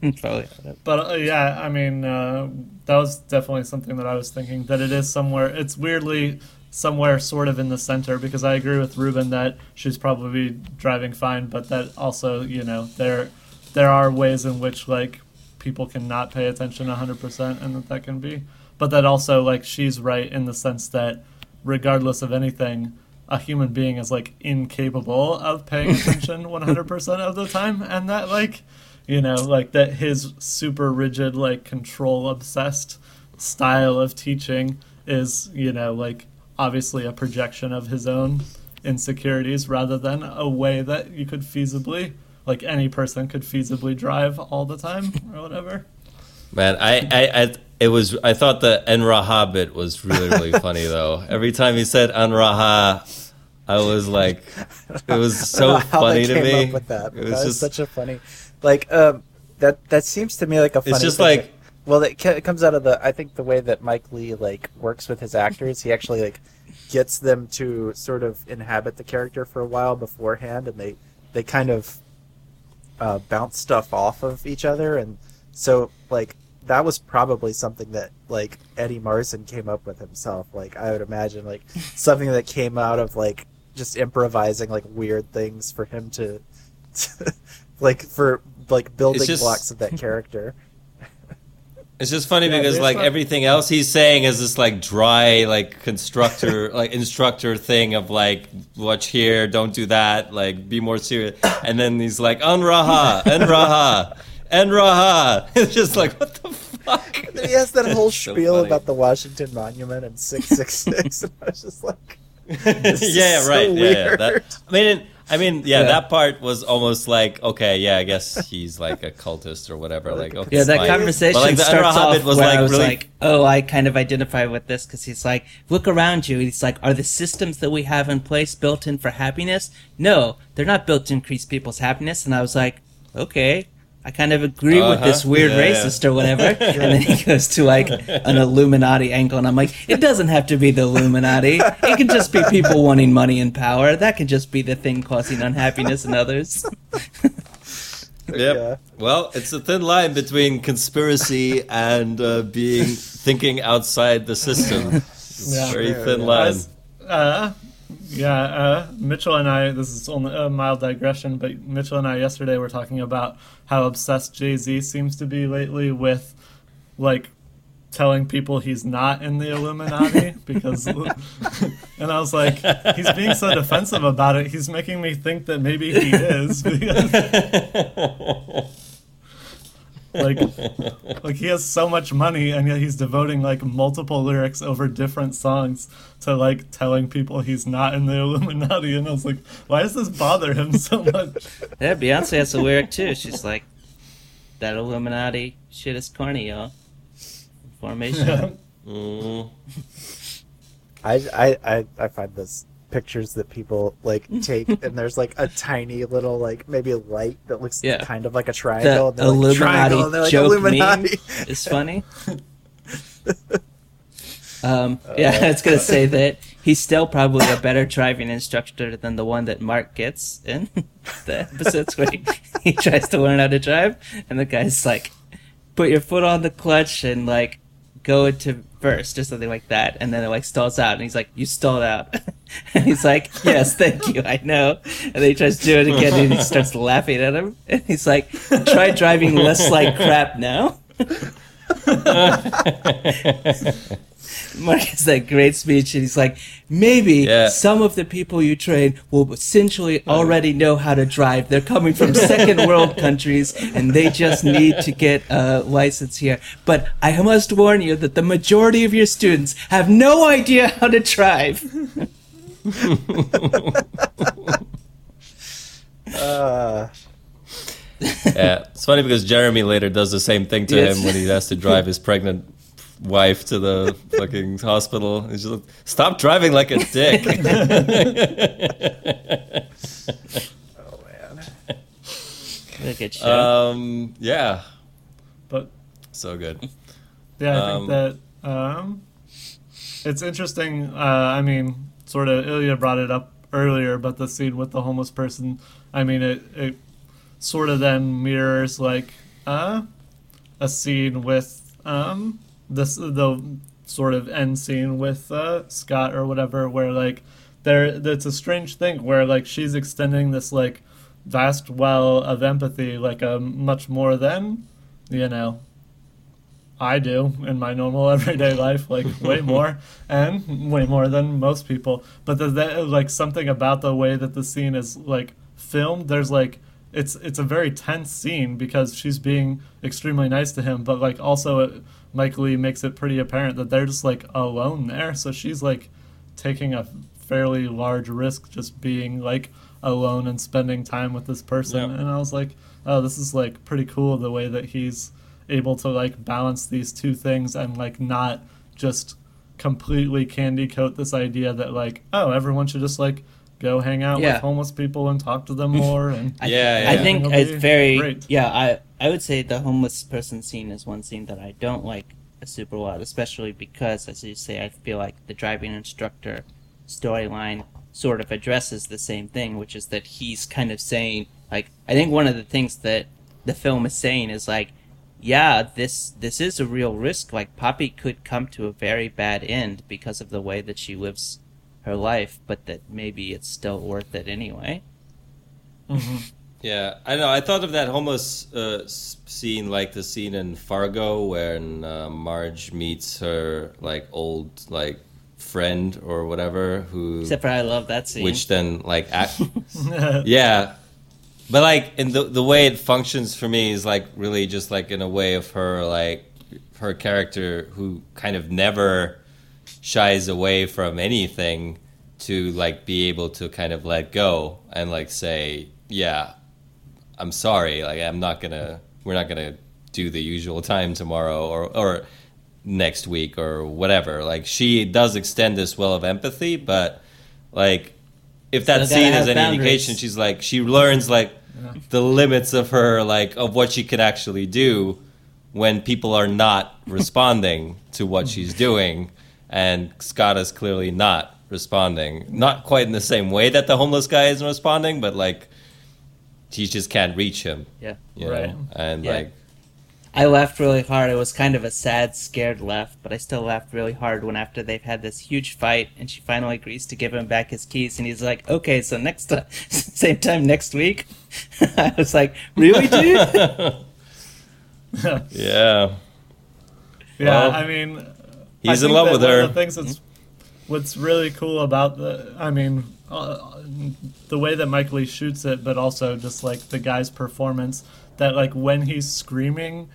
Probably. But uh, yeah, I mean, uh, that was definitely something that I was thinking that it is somewhere. It's weirdly somewhere sort of in the center because I agree with Ruben that she's probably driving fine, but that also you know there there are ways in which like people cannot pay attention 100% and that that can be. But that also like she's right in the sense that regardless of anything a human being is like incapable of paying attention 100% of the time and that like you know like that his super rigid like control obsessed style of teaching is you know like obviously a projection of his own insecurities rather than a way that you could feasibly like any person could feasibly drive all the time or whatever Man, I, I, I, it was. I thought the Enraha bit was really, really funny though. Every time he said Enraha, I was like, it was I don't know so funny to me. Up with that, It was that was just such a funny, like um, that. That seems to me like a funny. just thing like- that- well, it, ca- it comes out of the. I think the way that Mike Leigh like works with his actors, he actually like gets them to sort of inhabit the character for a while beforehand, and they they kind of uh, bounce stuff off of each other, and so like that was probably something that like Eddie Marsan came up with himself. Like I would imagine like something that came out of like just improvising like weird things for him to, like for like building just- blocks of that character. It's just funny Yeah, because like some- everything else he's saying is this like dry like constructor like instructor thing of like watch here, don't do that, like be more serious. And then he's like Enraha, Enraha, Enraha. It's just like what the fuck. And then he has that whole So spiel about the Washington Monument and six six six, and I was just like, this is yeah, so right. Yeah, yeah. That. I mean, I mean, yeah, Yeah. that part was almost like okay, yeah, I guess he's like a cultist or whatever. Like, okay, Yeah, that fine. conversation like, starts off was where like I was really like, "Oh, I kind of identify with this," because he's like, "Look around you." He's like, "Are the systems that we have in place built in for happiness?" No, they're not built to increase people's happiness. And I was like, "Okay, I kind of agree with this Uh-huh. weird Yeah, yeah. racist or whatever. And then he goes to like an Illuminati angle, and I'm like, it doesn't have to be the Illuminati. It can just be people wanting money and power. That can just be the thing causing unhappiness in others. Yep. Yeah. Well, it's a thin line between conspiracy and uh, being thinking outside the system. It's Yeah. a very Yeah, thin yeah. line. As- uh, yeah, uh, Mitchell and I, this is only a mild digression, but Mitchell and I yesterday were talking about how obsessed Jay Z seems to be lately with, like, telling people he's not in the Illuminati because, and I was like, he's being so defensive about it. He's making me think that maybe he is because, like, like he has so much money and yet he's devoting like multiple lyrics over different songs to like telling people he's not in the Illuminati. And I was like, why does this bother him so much? Yeah, Beyonce has a lyric too. She's like, that Illuminati shit is corny, y'all. Formation. Mm. I, I, I, I find this pictures that people like take and there's like a tiny little like maybe a light that looks Yeah. kind of like a The triangle and they're like, triangle, and they're like joke Illuminati. meme is funny. um, yeah, I was gonna say that he's still probably a better driving instructor than the one that Mark gets in the episodes where he, he tries to learn how to drive, and the guy's like, "Put your foot on the clutch and like go into first or something like that," and then it like stalls out, and he's like, "You stalled out," and he's like, "Yes, thank you, I know," and then he tries to do it again, and he starts laughing at him, and he's like, "Try driving less like crap now." Mark has that great speech, and he's like, maybe Yeah. some of the people you train will essentially already know how to drive. They're coming from second world countries, and they just need to get a license here. But I must warn you that the majority of your students have no idea how to drive. Uh, yeah, it's funny because Jeremy later does the same thing to Yes. him when he has to drive his pregnant wife to the fucking hospital. He's just like, stop driving like a dick. oh man. Look at show. um, yeah, But so good. Yeah, I Um, think that um, it's interesting. Uh, I mean, sort of, Ilya brought it up earlier, but the scene with the homeless person, I mean, it, it sort of then mirrors like uh, a scene with um, this the sort of end scene with uh, Scott or whatever, where like there, it's a strange thing where like she's extending this like vast well of empathy, like a much more than you know I do in my normal everyday life, like way more, and way more than most people. But there's that, like something about the way that the scene is like filmed. There's like it's it's a very tense scene because she's being extremely nice to him, but like also it, Mike Leigh makes it pretty apparent that they're just like alone there. So she's like taking a fairly large risk just being like alone and spending time with this person. Yeah. And I was like, oh, this is like pretty cool the way that he's able to like balance these two things and like not just completely candy coat this idea that like oh everyone should just like go hang out Yeah. with homeless people and talk to them more and I, Yeah, I think It'll it's very great. yeah. I I would say the homeless person scene is one scene that I don't like a super lot, especially because, as you say, I feel like the driving instructor storyline sort of addresses the same thing, which is that he's kind of saying like I think one of the things that the film is saying is like yeah this this is a real risk like poppy could come to a very bad end because of the way that she lives her life but that maybe it's still worth it anyway. Yeah, I know. I thought of that homeless uh, scene like the scene in Fargo when uh, Marge meets her like old like friend or whatever who except for i love that scene. Which then like act, yeah. But like in the the way it functions for me is like really just like in a way of her like her character who kind of never shies away from anything to like be able to kind of let go and like say yeah i'm sorry like i'm not gonna we're not gonna do the usual time tomorrow or or next week or whatever. Like she does extend this well of empathy but like if that gotta scene is any boundaries. indication she's like she learns like the limits of her like of what she can actually do when people are not responding to what she's doing and Scott is clearly not responding not quite in the same way that the homeless guy isn't responding but like he just can't reach him Yeah. you Right. know and Yeah. like I laughed really hard. It was kind of a sad, scared laugh, but I still laughed really hard when after they've had this huge fight and she finally agrees to give him back his keys and he's like, "Okay, so next time, same time next week." I was like, "Really, dude?" yeah Yeah, Well, I mean, he's in love with her the things that's what's really cool about the, I mean, uh, the way that Mike Leigh shoots it, but also just like the guy's performance. That like when he's screaming,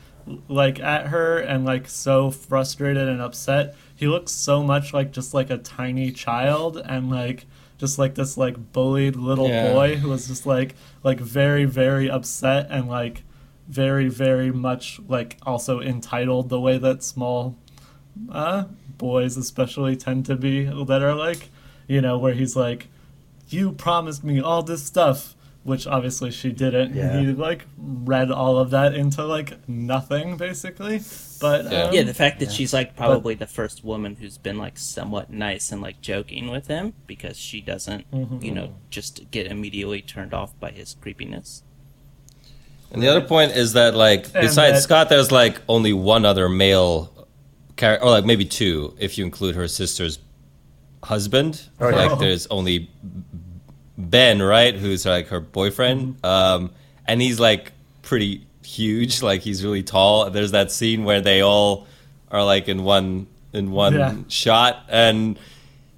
like at her and like so frustrated and upset, he looks so much like just like a tiny child and like just like this like bullied little Yeah. boy who was just like like very very upset and like very very much like also entitled the way that small uh, boys especially tend to be that are like, you know, where he's like, "You promised me all this stuff," which obviously she didn't. Yeah. He like read all of that into like nothing basically. But Yeah. um, yeah, the fact that she's like probably the first woman who's been like somewhat nice and like joking with him because she doesn't, you know, just get immediately turned off by his creepiness. And the other point is that, like, And besides that- Scott, there's like only one other male character, or like maybe two if you include her sister's husband. Oh, yeah. Like, there's only Ben, right, who's like her boyfriend, Mm-hmm. um, and he's like pretty huge. Like, he's really tall. There's that scene where they all are like in one in one Yeah. shot, and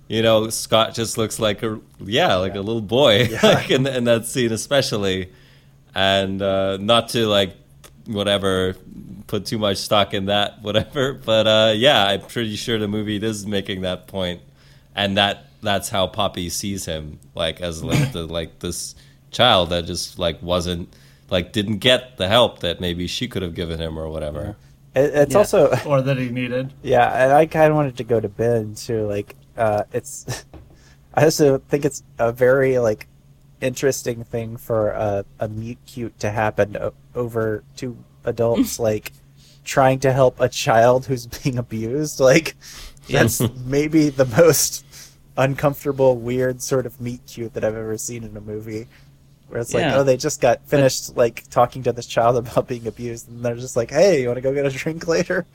you know Scott just looks like a yeah, like a little boy, like in, in that scene especially and uh, not to like whatever put too much stock in that whatever but uh, yeah i'm pretty sure the movie is making that point and that that's how poppy sees him like as like the like this child that just like wasn't like didn't get the help that maybe she could have given him or whatever It, it's Yeah. also or that he needed. Yeah, and I kind of wanted to go to Ben too. Like, uh, it's. I also think it's a very like interesting thing for a, a meet cute to happen o- over two adults like trying to help a child who's being abused. Like, that's maybe the most uncomfortable, weird sort of meet cute that I've ever seen in a movie. Where it's like, Yeah. oh, they just got finished like talking to this child about being abused, and they're just like, "Hey, you want to go get a drink later?"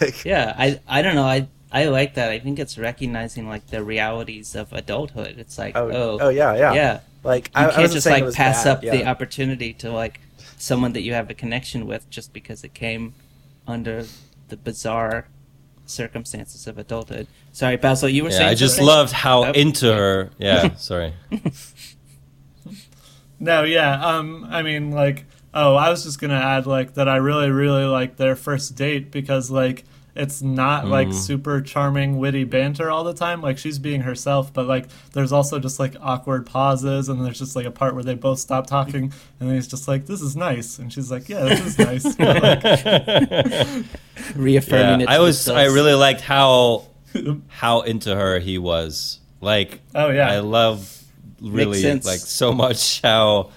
like, Yeah, I I don't know. I I like that. I think it's recognizing like the realities of adulthood. It's like Oh, oh oh, yeah, yeah. yeah. Like You I, I can't wasn't just like pass bad, up yeah. the opportunity to like someone that you have a connection with just because it came under the bizarre circumstances of adulthood. Sorry, Basil, you were yeah saying i just something? loved how Oh, into her yeah sorry No, yeah. Um, I mean, like, oh, I was just gonna add like that. I really, really like their first date because like it's not like mm. super charming, witty banter all the time. Like she's being herself, but like there's also just like awkward pauses, and there's just like a part where they both stop talking, and then he's just like, "This is nice," and she's like, "Yeah, this is nice." Like, reaffirming yeah, it. I to was I really liked how how into her he was. Like Oh, yeah. I love really like so much how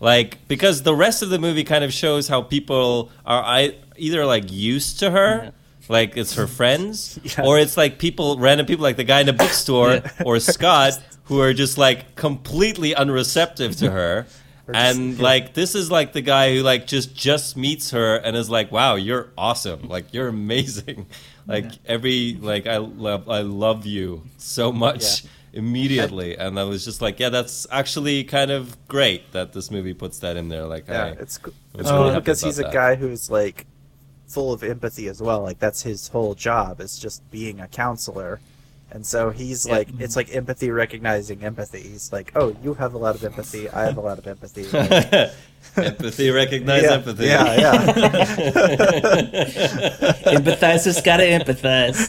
like because the rest of the movie kind of shows how people are I either like used to her Yeah. Like it's her friends? Yeah. or it's like people random people like the guy in the bookstore Yeah. or Scott who are just like completely unreceptive to her. And like this is like the guy who like just just meets her and is like wow you're awesome. Like you're amazing. Like every like i love i love you so much immediately. And i was just like yeah that's actually kind of great that this movie puts that in there. Like Yeah, I, it's it's cool because he's a that. guy who's like full of empathy as well. Like that's his whole job is just being a counselor. And so he's like it's like empathy recognizing empathy. He's like, "Oh, you have a lot of empathy. I have a lot of empathy." Empathy recognize yeah, empathy Yeah, yeah. Empathizers gotta empathize.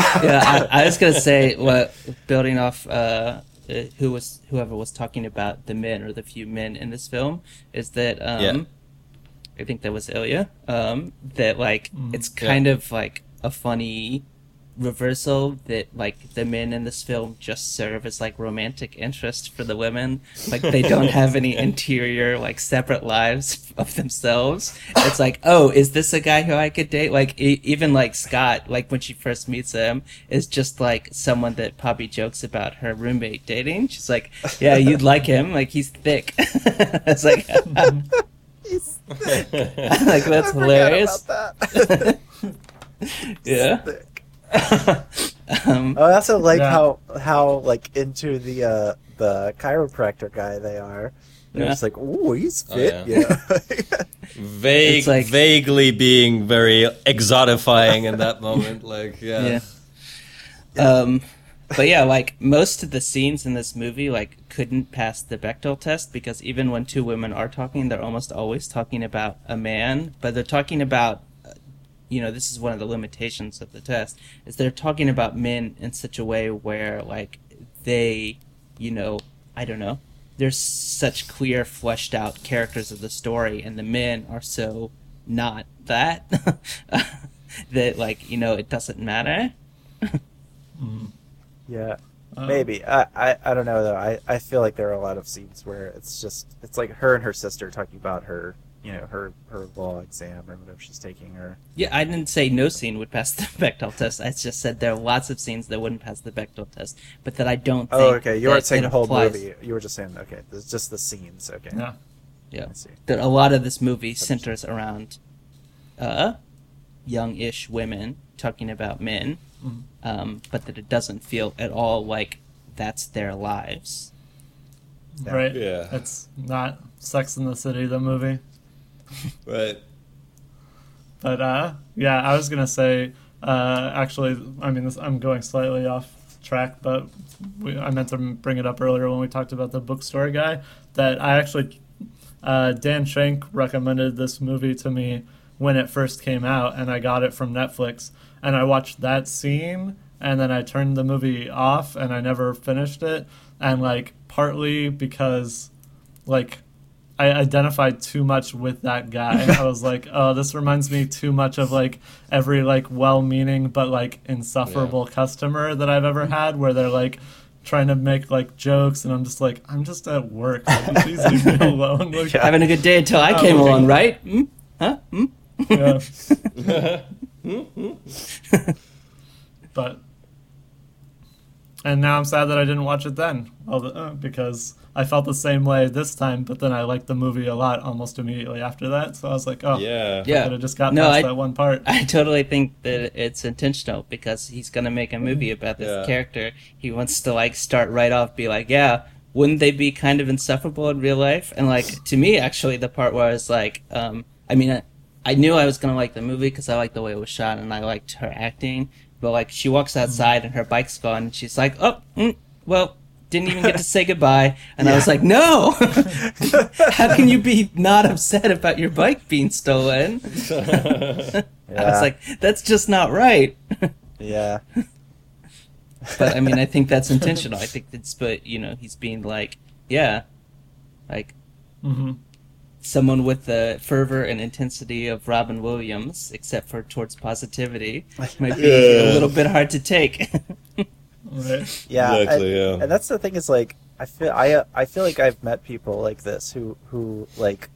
yeah, I, I was gonna say, what building off uh, uh, who was whoever was talking about the men or the few men in this film is that um, Yeah. I think that was Ilya. Um, that like it's kind of like a funny reversal that like the men in this film just serve as like romantic interest for the women. Like they don't have any interior like separate lives of themselves. It's like oh is this a guy who i could date? Like e- even like scott like when she first meets him is just like someone that poppy jokes about her roommate dating. She's like yeah you'd like him. Like he's thick. It's like like that's hilarious About that. yeah Thick. um, I also like Yeah. how how like into the uh the chiropractor guy they are. They're Yeah. just like, ooh, he's Oh, fit. yeah. yeah. Vague, like- vaguely being very exotifying in that moment. Like, yeah. Yeah. Um, but yeah, like most of the scenes in this movie, like couldn't pass the Bechdel test because even when two women are talking, they're almost always talking about a man, but they're talking about, uh, you know, this is one of the limitations of the test is they're talking about men in such a way where like they, you know, I don't know, there's such clear, fleshed out characters of the story, and the men are so not that that like you know it doesn't matter. Yeah. Um, Maybe. I, I I don't know though. I, I feel like there are a lot of scenes where it's just it's like her and her sister talking about her you know, her her law exam or whatever she's taking or Yeah, I didn't say no scene would pass the Bechdel test. I just said there are lots of scenes that wouldn't pass the Bechdel test, but that I don't think. Oh, okay. You weren't saying the whole applies. movie. You were just saying okay, it's just the scenes. Okay. Yeah. Yeah, that a lot of this movie centers around, uh, young-ish women talking about men, Mhm. Um, but that it doesn't feel at all like that's their lives. Yeah. Right. Yeah. It's not Sex in the City, the movie. Right. But uh, yeah, I was gonna say, uh, actually, I mean, this, I'm going slightly off track, but we, I meant to bring it up earlier when we talked about the bookstore guy. That I actually, uh, Dan Shank recommended this movie to me when it first came out, and I got it from Netflix, and I watched that scene, and then I turned the movie off, and I never finished it, and like partly because, like. I identified too much with that guy. I was like, oh, this reminds me too much of like every like well-meaning but like insufferable customer that I've ever had, where they're like trying to make like jokes, and I'm just like, I'm just at work. Like, please leave me alone. Like, Having a good day until I came along, right? Hmm? Huh? Hmm? yeah. but and now I'm sad that I didn't watch it then, uh, because I felt the same way this time. But then I liked the movie a lot almost immediately after that. So I was like, oh, Yeah. Yeah. could have just got No, past I- that one part. I totally think that it's intentional because he's gonna make a movie about this Yeah. character. He wants to like start right off, be like, yeah, wouldn't they be kind of insufferable in real life? And like to me, actually, the part where I was like, um, I mean, I, I knew I was gonna like the movie because I liked the way it was shot and I liked her acting. But like, she walks outside and her bike's gone, and she's like, oh, mm, well. Didn't even get to say goodbye, and I was like, "No! How can you be not upset about your bike being stolen?" I was like, that's just not right. yeah. but I mean, I think that's intentional. I think it's, but you know, he's being like, yeah, like hmm someone with the fervor and intensity of Robin Williams, except for towards positivity, might be Yeah. a little bit hard to take. Right. Yeah, Exactly, and, yeah. and that's the thing is like I feel I uh, I feel like I've met people like this who who like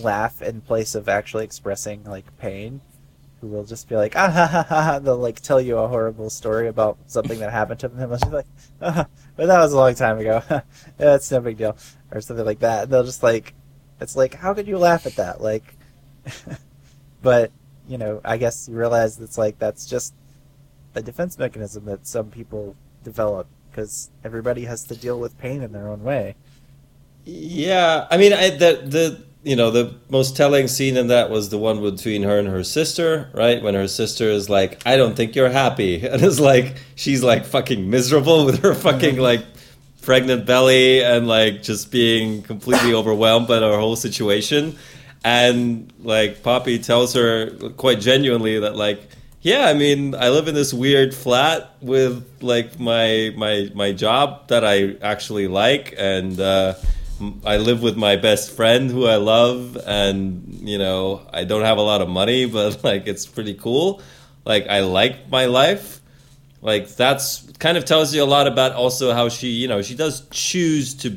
laugh in place of actually expressing like pain, who will just be like ah ha ha ha, ha. they'll like tell you a horrible story about something that happened to them, and they'll just be like ah, but that was a long time ago, yeah, it's no big deal, or something like that. And they'll just like it's like how could you laugh at that like, but you know I guess you realize it's like that's just a defense mechanism that some people develop because everybody has to deal with pain in their own way. Yeah, I mean, I, the the you know the most telling scene in that was the one between her and her sister, right? When her sister is like, "I don't think you're happy," and it's like she's like fucking miserable with her fucking like pregnant belly and like just being completely overwhelmed by her whole situation, and like Poppy tells her quite genuinely that like. Yeah, I mean, I live in this weird flat with like my my my job that I actually like, and uh, I live with my best friend who I love, and you know, I don't have a lot of money, but like it's pretty cool. Like I like my life, like that's kind of tells you a lot about also how she, you know, she does choose to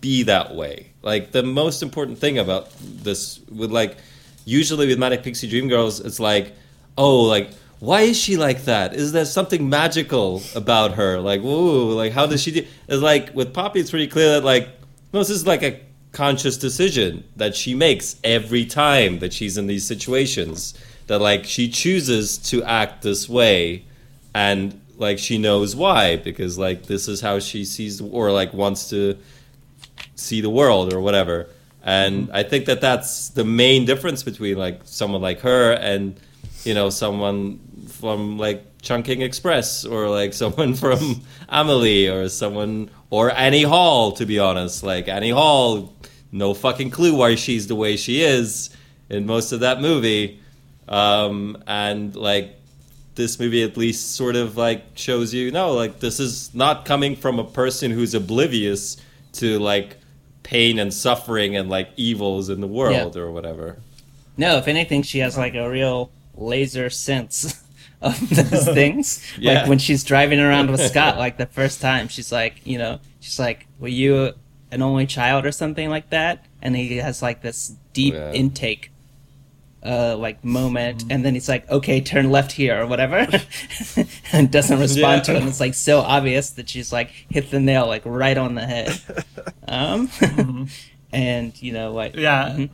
be that way. Like the most important thing about this with like usually with Manic Pixie Dream Girls, it's like, oh, like why is she like that? Is there something magical about her? Like, whoa, like how does she do? It's like with Poppy, it's pretty clear that like, no, this is like a conscious decision that she makes every time that she's in these situations. That like she chooses to act this way, and like she knows why because like this is how she sees or like wants to see the world or whatever. And I think that that's the main difference between like someone like her and you know someone from like Chungking Express or like someone from Amelie or someone or Annie Hall to be honest. Like Annie Hall, no fucking clue why she's the way she is in most of that movie. Um, and like this movie at least sort of like shows you no like this is not coming from a person who's oblivious to like pain and suffering and like evils in the world or whatever. No, if anything, she has like a real laser sense of those things. Yeah. Like when she's driving around with Scott, like the first time, she's like, you know, she's like, "Were you an only child or something like that?" And he has like this deep Yeah. intake, uh, like moment, and then he's like, "Okay, turn left here" or whatever, and doesn't respond to Yeah. it. And it's like so obvious that she's like hit the nail like right on the head. Um, and you know, like Yeah. Mhm.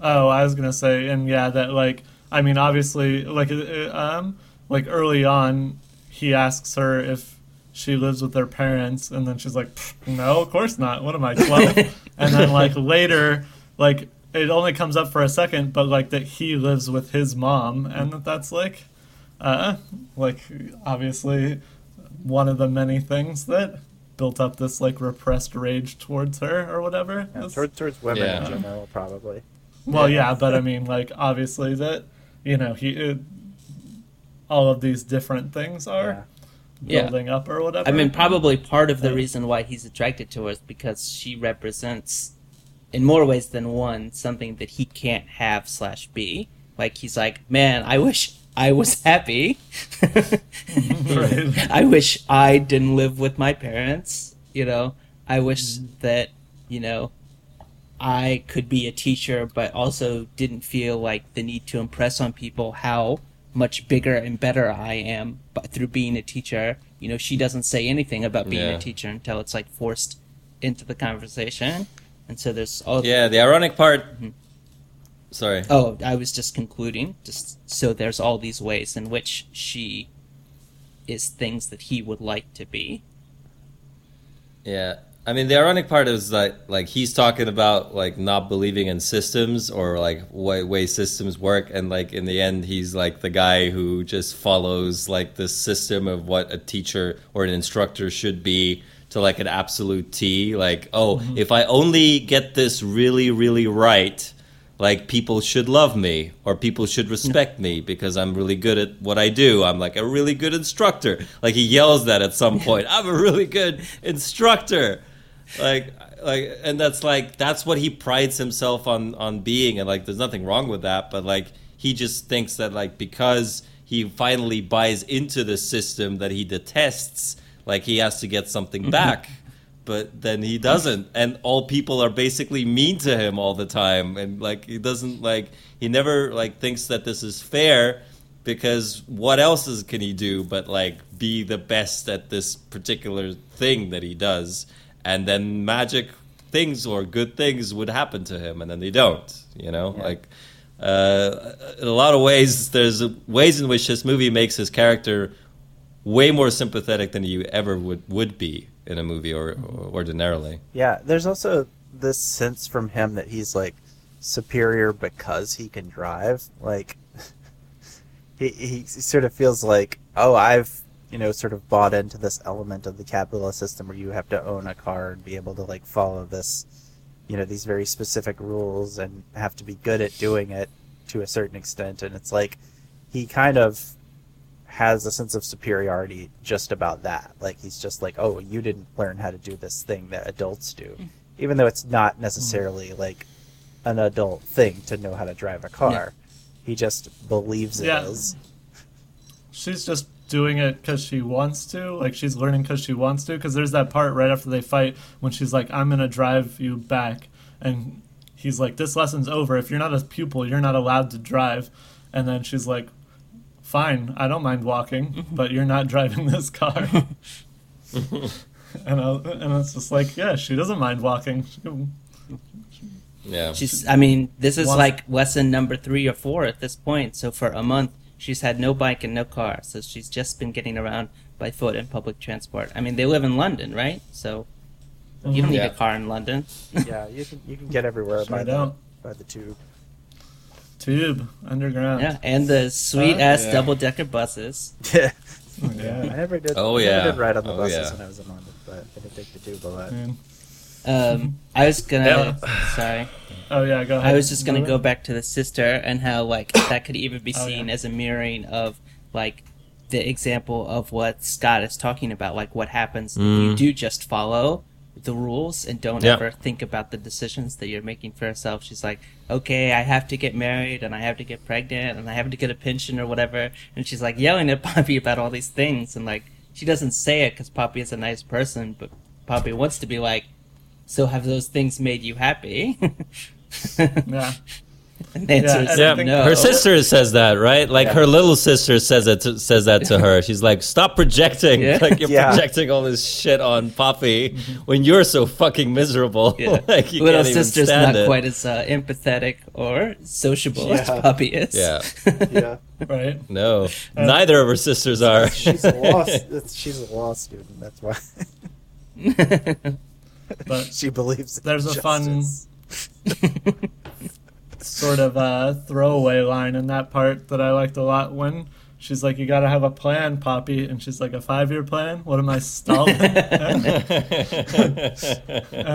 Oh, I was gonna say, and yeah, that like, I mean, obviously, like, uh, um, like early on, he asks her if she lives with their parents, and then she's like, "No, of course not. What am I, 12? and then like later, like it only comes up for a second, but like that he lives with his mom, and that that's like, uh, like obviously one of the many things that built up this like repressed rage towards her or whatever. Yeah, This- towards, towards women Yeah. in general, probably. well, yeah, but I mean, like, obviously that, you know, he, it, all of these different things are Yeah. building up or whatever. I mean, probably part of the Yeah. reason why he's attracted to her is because she represents, in more ways than one, something that he can't have slash be. Like he's like, man, I wish I was happy. Right. I wish I didn't live with my parents. You know, I wish Mm-hmm. that you know I could be a teacher, but also didn't feel like the need to impress on people how much bigger and better I am. But through being a teacher, you know, she doesn't say anything about being Yeah. a teacher until it's like forced into the conversation. And so there's all Yeah, the ironic part. Mm-hmm. Sorry. Oh, I was just concluding. Just so there's all these ways in which she is things that he would like to be. Yeah. I mean, the ironic part is that, like, he's talking about, like, not believing in systems or, like, way, way systems work. And, like, in the end, he's, like, the guy who just follows, like, the system of what a teacher or an instructor should be to, like, an absolute T. Like, oh, mm-hmm. if I only get this really, really right, like people should love me or people should respect me because I'm really good at what I do. I'm like a really good instructor. Like he yells that at some point. I'm a really good instructor. Like like and that's like that's what he prides himself on on being and like there's nothing wrong with that, but like he just thinks that like because he finally buys into the system that he detests, like he has to get something back but then he doesn't. And all people are basically mean to him all the time. And like he doesn't like he never like thinks that this is fair because what else is, can he do but like be the best at this particular thing that he does? And then magic things or good things would happen to him and then they don't you know? Like uh, in a lot of ways there's ways in which this movie makes his character way more sympathetic than you ever would would be in a movie or, mm-hmm. or ordinarily. Yeah, there's also this sense from him that he's like superior because he can drive. Like he he sort of feels like, oh, I've you know sort of bought into this element of the capitalist system where you have to own a car and be able to like follow this, you know, these very specific rules and have to be good at doing it to a certain extent. And it's like he kind of has a sense of superiority just about that. Like he's just like, oh, you didn't learn how to do this thing that adults do, mm. even though it's not mm. necessarily like an adult thing to know how to drive a car. He just believes it Yeah. is. she's just doing it because she wants to. Like she's learning because she wants to. Because there's that part right after they fight when she's like, "I'm gonna drive you back," and he's like, "This lesson's over. If you're not a pupil, you're not allowed to drive." And then she's like, "Fine, I don't mind walking, mm-hmm. but you're not driving this car." and I, and it's just like, yeah, she doesn't mind walking. Yeah. She's. I mean, this is Once- like lesson number three or four at this point. So for a month, she's had no bike and no car. So she's just been getting around by foot and public transport. I mean, they live in London, right? So you don't mm-hmm. need Yeah. a car in London. yeah, you can you can get everywhere Sure by the by the tube. Tube underground. yeah, and the sweet ass yeah. double decker buses. Yeah. Yeah. I never did. Oh, I never yeah. did ride on the Oh, buses yeah. when I was in London, but I didn't take the tube a lot. Mm. Um, I was gonna. Sorry. Oh yeah, go ahead. I was just gonna No, go back to the sister and how like that could even be Oh, seen yeah. as a mirroring of like the example of what Scott is talking about, like what happens if you Mm. do just follow the rules and don't Yeah. ever think about the decisions that you're making for yourself. She's like, okay, I have to get married and I have to get pregnant and I have to get a pension or whatever, and she's like yelling at Poppy about all these things and like she doesn't say it because Poppy is a nice person, but Poppy wants to be like, so have those things made you happy? Yeah. And the answer Yeah, Yeah, no. her sister says that, right? Like Yeah. her little sister says it to, says that to her. She's like, "Stop projecting! Yeah. Like you're Yeah. projecting all this shit on Poppy when you're so fucking miserable. Yeah. like you Little can't even sister's stand not it." quite as uh, empathetic or sociable as Poppy is. Yeah. Yeah, Right. No, neither of her sisters are. she's a law. she's a law student. That's why But she believes. in There's a fun- justice. Sort of uh, throwaway line in that part that I liked a lot when she's like, "You got to have a plan, Poppy," and she's like, "A five-year plan? What am I stalling?" and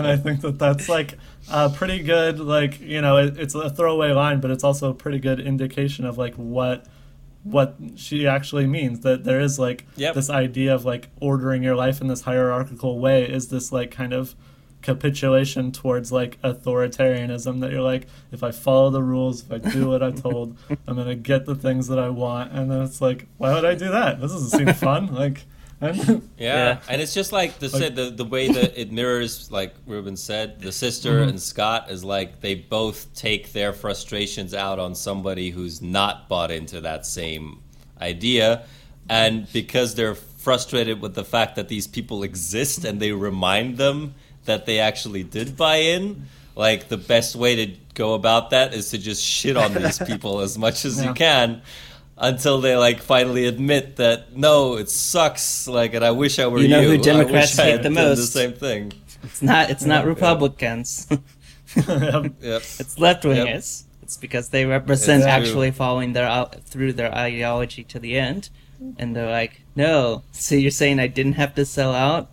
I think that that's like a pretty good, like you know, it, it's a throwaway line, but it's also a pretty good indication of like what what she actually means. That there is like Yep. this idea of like ordering your life in this hierarchical way is this like kind of capitulation towards like authoritarianism that you're like if i follow the rules if i do what i'm told i'm gonna get the things that i want and then it's like why would i do that this doesn't seem fun like I'm, Yeah. Yeah. and it's just like the Like- the the way that it mirrors, like Ruben said, the sister Mm-hmm. and Scott is like they both take their frustrations out on somebody who's not bought into that same idea, and because they're frustrated with the fact that these people exist and they remind them that they actually did buy in. Like the best way to go about that is to just shit on these people as much as Yeah. you can until they like finally admit that no, it sucks. Like, and I wish I were you. You know who Democrats I hate had the done most? The same thing. It's not. It's not Republicans. Yep. it's left wingers. It's because they represent actually following their out through their ideology to the end, and they're like, no. So you're saying I didn't have to sell out?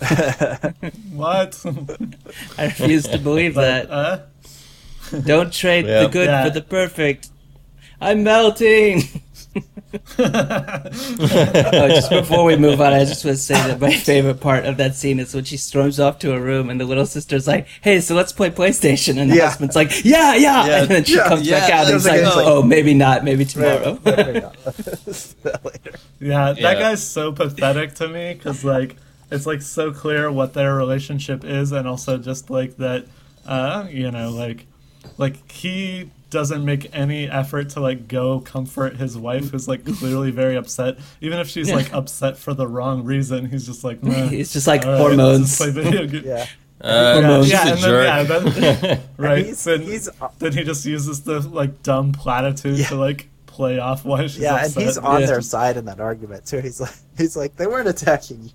what I refuse to believe that. uh, Don't trade Yeah. the good Yeah. for the perfect. I'm melting. oh, just before we move on, I just want to say that my favorite part of that scene is when she storms off to her room and the little sister's like, "Hey, so let's play PlayStation," and the Yeah. husband's like, "Yeah, yeah," Yeah. and then she Yeah. comes back out and he's like, like- "Oh, maybe not, maybe tomorrow." Later. Yeah, that Yeah. guy's so pathetic to me because like it's like so clear what their relationship is, and also just like that, uh, you know, like like he doesn't make any effort to like go comfort his wife who's like clearly very upset even if she's like upset for the wrong reason he's just like nah, It's just like all right, hormones. just video Yeah. Uh, Hormones. she's yeah, and then, yeah, then, right. he's- then, he's- then he just uses the like dumb platitude Yeah. to like play off why she's upset. Yeah, and he's on Yeah. their side in that argument too. He's like, he's like, they weren't attacking you,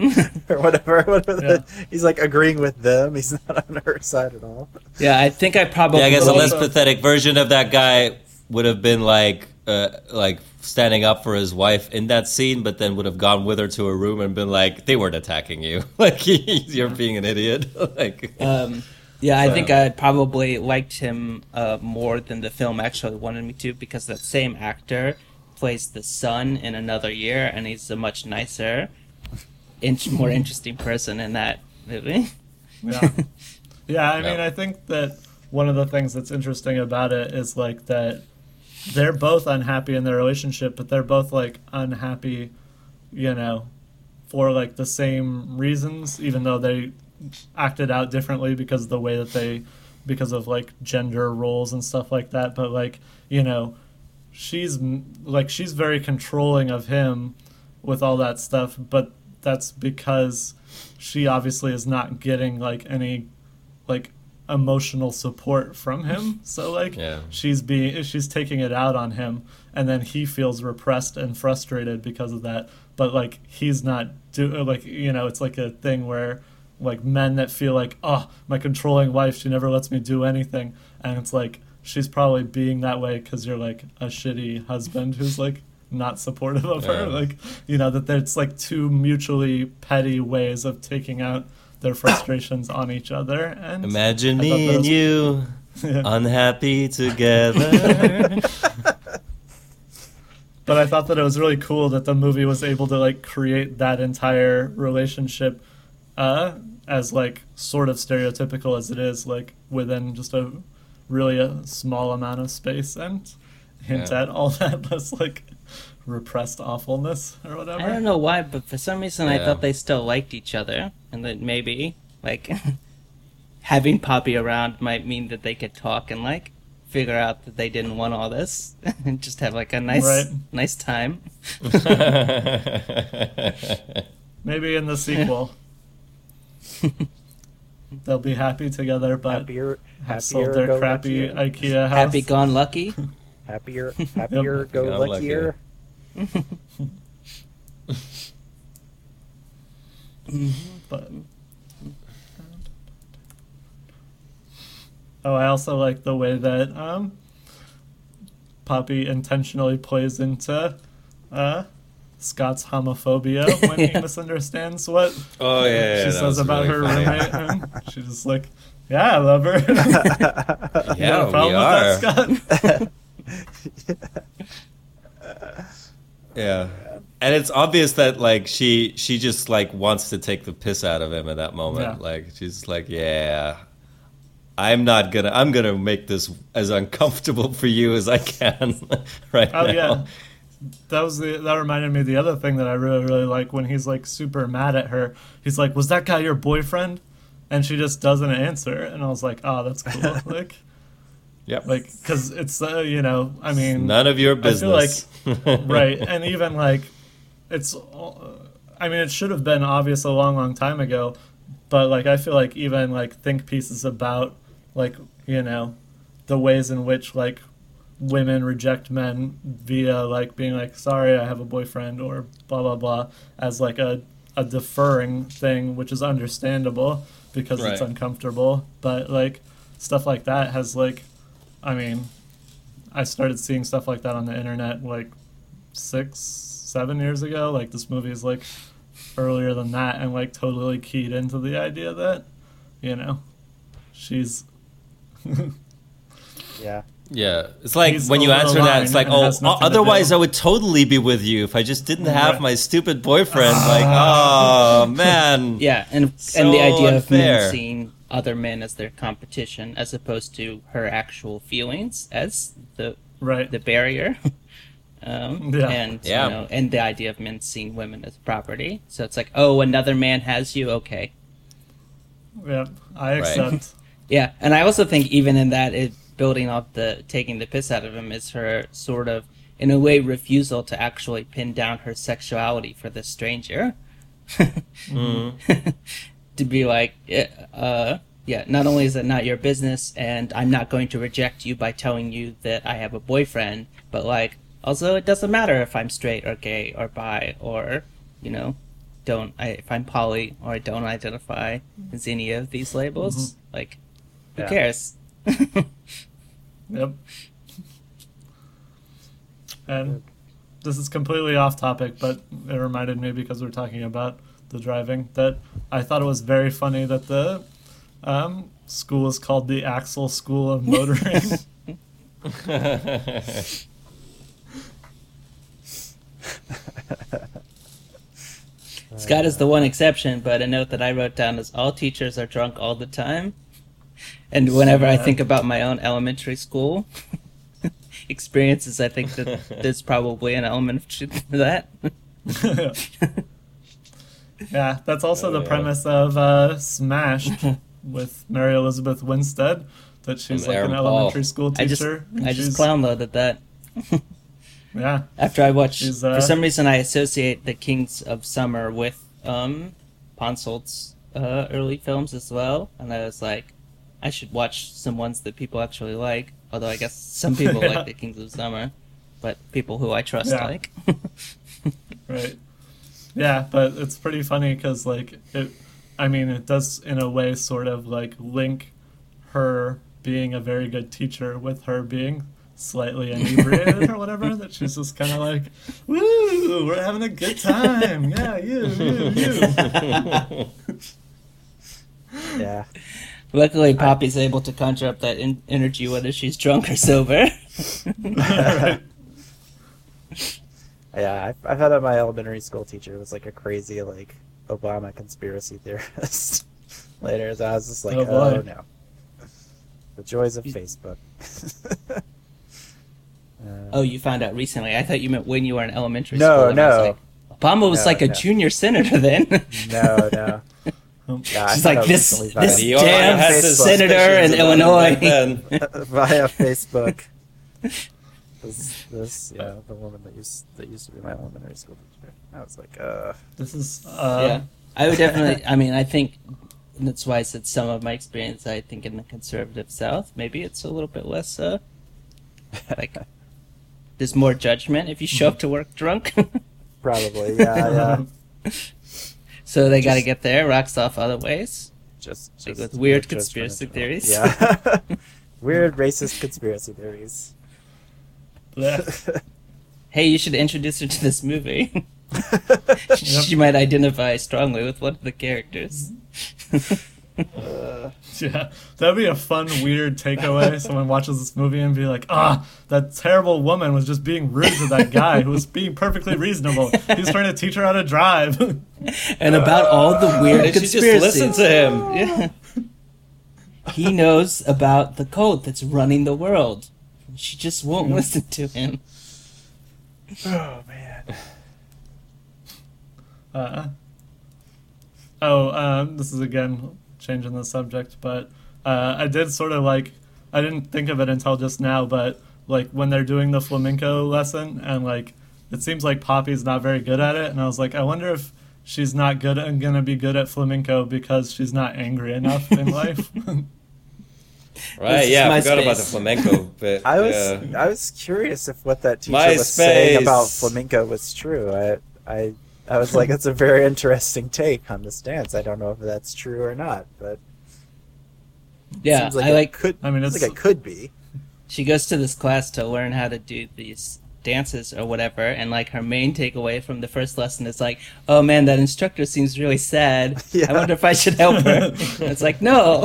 or whatever. whatever the- he's like agreeing with them. He's not on her side at all. yeah, I think I probably. yeah, I guess a less pathetic version of that guy would have been like, uh, like standing up for his wife in that scene, but then would have gone with her to a room and been like, "They weren't attacking you. like you're being an idiot." like, Um, yeah, I So- think I probably liked him uh, more than the film actually wanted me to because that same actor plays the son in another year, and he's a much nicer, inch, more interesting person in that movie. Yeah. Yeah, I Yeah. mean, I think that one of the things that's interesting about it is like that they're both unhappy in their relationship, but they're both like unhappy you know, for like the same reasons, even though they acted out differently because of the way that they, because of like gender roles and stuff like that. But like, you know, she's like she's very controlling of him with all that stuff, but that's because she obviously is not getting like any like emotional support from him. So like Yeah. she's being she's taking it out on him and then he feels repressed and frustrated because of that. But like he's not do like you know, it's like a thing where like men that feel like, "Oh, my controlling wife, she never lets me do anything." And it's like she's probably being that way cuz you're like a shitty husband who's like not supportive of her. Like, you know, that there's like two mutually petty ways of taking out their frustrations on each other. And Imagine me and you Yeah. unhappy together. but I thought that it was really cool that the movie was able to like create that entire relationship uh, as like sort of stereotypical as it is, like within just a really a small amount of space and hint Yeah. at all that this like repressed awfulness or whatever. I don't know why, but for some reason I thought they still liked each other, and that maybe like having Poppy around might mean that they could talk and like figure out that they didn't want all this and just have like a nice Right. nice time. Maybe in the sequel. They'll be happy together, but happier, have sold happier, their go crappy luckier. IKEA house. Happy gone lucky. Happier, happier, go Go luckier. But oh, I also like the way that um, Poppy intentionally plays into uh, Scott's homophobia when he misunderstands what Oh, yeah, yeah, she that says about really her funny. roommate. She's just like, "Yeah, I love her." Yeah, got problem we with that, Scott? Yeah. And it's obvious that like she she just like wants to take the piss out of him at that moment. Yeah. Like she's like, "Yeah, I'm not gonna. I'm gonna make this as uncomfortable for you as I can right Oh now." yeah, that was the that reminded me of the other thing that I really really like when he's like super mad at her. He's like, "Was that guy your boyfriend?" And she just doesn't answer, and I was like, "Oh, that's cool." like, Yep. like because it's uh, you know, I mean, None of your I feel like business. right, and even like it's, I mean, it should have been obvious a long long time ago, but like I feel like even like think pieces about like you know the ways in which like women reject men via like being like sorry i have a boyfriend or blah blah blah as like a, a deferring thing which is understandable because it's uncomfortable but like stuff like that has like i mean i started seeing stuff like that on the internet like six seven years ago like this movie is like earlier than that and like totally keyed into the idea that you know she's Yeah. Yeah, it's like He's when you answer that, it's like, oh, has nothing to otherwise. I would totally be with you if I just didn't have Right. my stupid boyfriend. like, oh man, Yeah, and So and the idea of men seeing other men as their competition as opposed to her actual feelings as the right the barrier. Um, Yeah. and Yeah. you know, and the idea of men seeing women as property. So it's like, oh, another man has you, okay. yeah i Right. accept Yeah, and I also think even in that, it building off the taking the piss out of him is her sort of, in a way, refusal to actually pin down her sexuality for this stranger. to be like, yeah, uh, yeah, not only is it not your business, and I'm not going to reject you by telling you that I have a boyfriend, but like, also it doesn't matter if I'm straight or gay or bi or, you know, don't I if I'm poly or I don't identify as any of these labels. Like, who Yeah. cares? Yep. And this is completely off topic, but it reminded me because we're talking about the driving that I thought it was very funny that the um, school is called the Axel School of Motoring. Scott is the one exception, but a note that I wrote down is all teachers are drunk all the time. And whenever I think about my own elementary school experiences, I think that there's probably an element of truth to that. Yeah, that's also Oh, the yeah. premise of uh, Smashed with Mary Elizabeth Winstead. That she's And like Aaron an Paul. elementary school I just teacher. and I just she's- clown loaded that. Yeah, After I watched, uh, for some reason, I associate the Kings of Summer with um, Ponsoldt's uh, early films as well, and I was like, I should watch some ones that people actually like. Although I guess some people Yeah. like the Kings of Summer, but people who I trust Yeah. like. right. Yeah, but it's pretty funny because like it. I mean, it does in a way sort of like link her being a very good teacher with her being slightly inebriated or whatever. That she's just kind of like, "Woo, we're having a good time. Yeah, you, you, you." Yeah. Luckily, Poppy's able to conjure up that in- energy whether she's drunk or sober. Right. Yeah, I've, I've had a, my elementary school teacher was like a crazy like Obama conspiracy theorist. Later, so I was just like, Oh, oh, no, the joys of You- Facebook. Uh, Oh, you found out recently. I thought you meant when you were in elementary No, school. and I was no. like, Obama was No, like a no. junior senator then. no, no. Yeah, She's like this, this it. He already damn senator in suspicions about him Illinois. via Facebook. This, this, yeah, the woman that used that used to be my elementary school teacher. I was like, uh, This is uh, yeah, I would definitely. I mean, I think that's why I said some of my experience. I think in the conservative South, maybe it's a little bit less. Uh, like there's more judgment if you show up to work drunk. probably, yeah, yeah. so they got to get there. Rocks off other ways. Just, Like with weird conspiracy theories. Yeah, weird racist conspiracy theories. Bleh. Hey, you should introduce her to this movie. she might identify strongly with one of the characters. Uh, Yeah, that'd be a fun, weird takeaway. Someone watches this movie and be like, "Ah, that terrible woman was just being rude to that guy who was being perfectly reasonable. He's trying to teach her how to drive." and about all the weird Did she just conspiracies. listen to him? Yeah. he knows about the code that's running the world. She just won't listen to him. oh man. Uh, oh, um, this is again changing the subject, but uh, I did sort of like I didn't think of it until just now, but like when they're doing the flamenco lesson and like it seems like Poppy's not very good at it, and I was like, I wonder if she's not good and gonna be good at flamenco because she's not angry enough in life. Right, yeah, I my forgot about the flamenco bit. I was yeah. I was curious if what that teacher was saying about flamenco was true. I I I was like, it's a very interesting take on this dance. I don't know if that's true or not, but Yeah, seems like I like. could. I mean, seems it's like it could be. She goes to this class to learn how to do these dances or whatever, and like her main takeaway from the first lesson is like, "Oh man, that instructor seems really sad. Yeah. I wonder if I should help her." it's like, no,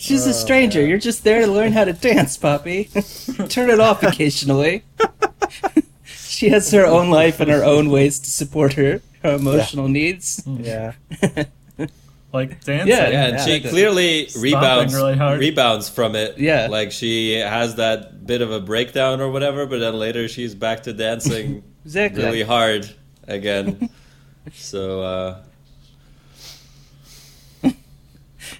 she's a stranger. man. You're just there to learn how to dance, Poppy. Turn it off occasionally. she has her own life and her own ways to support her her emotional needs. Yeah. like dancing. Yeah, Yeah, and Yeah, she clearly rebounds really rebounds from it. Yeah. like she has that bit of a breakdown or whatever, but then later she's back to dancing Exactly. really hard again. so uh,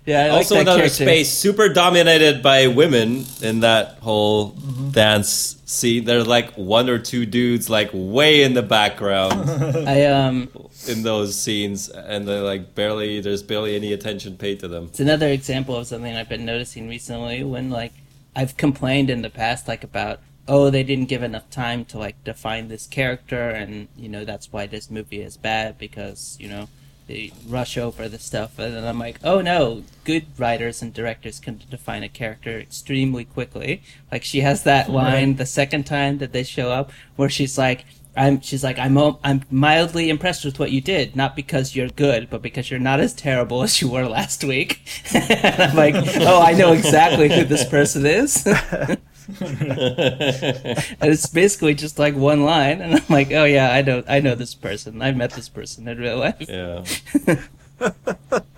Yeah, I like also that another character. space super dominated by women in that whole Mm-hmm. dance scene. There's like one or two dudes like way in the background I um in those scenes, and they're like barely there's barely any attention paid to them. It's another example of something I've been noticing recently when like I've complained in the past like about oh they didn't give enough time to like define this character and you know that's why this movie is bad because you know they rush over the stuff and then I'm like oh no good writers and directors can define a character extremely quickly like she has that line the second time that they show up where she's like I'm she's like I'm I'm mildly impressed with what you did, not because you're good, but because you're not as terrible as you were last week. and I'm like, oh, I know exactly who this person is. and it's basically just like one line, and I'm like, oh yeah, I know I know this person. I met this person in real life. Yeah.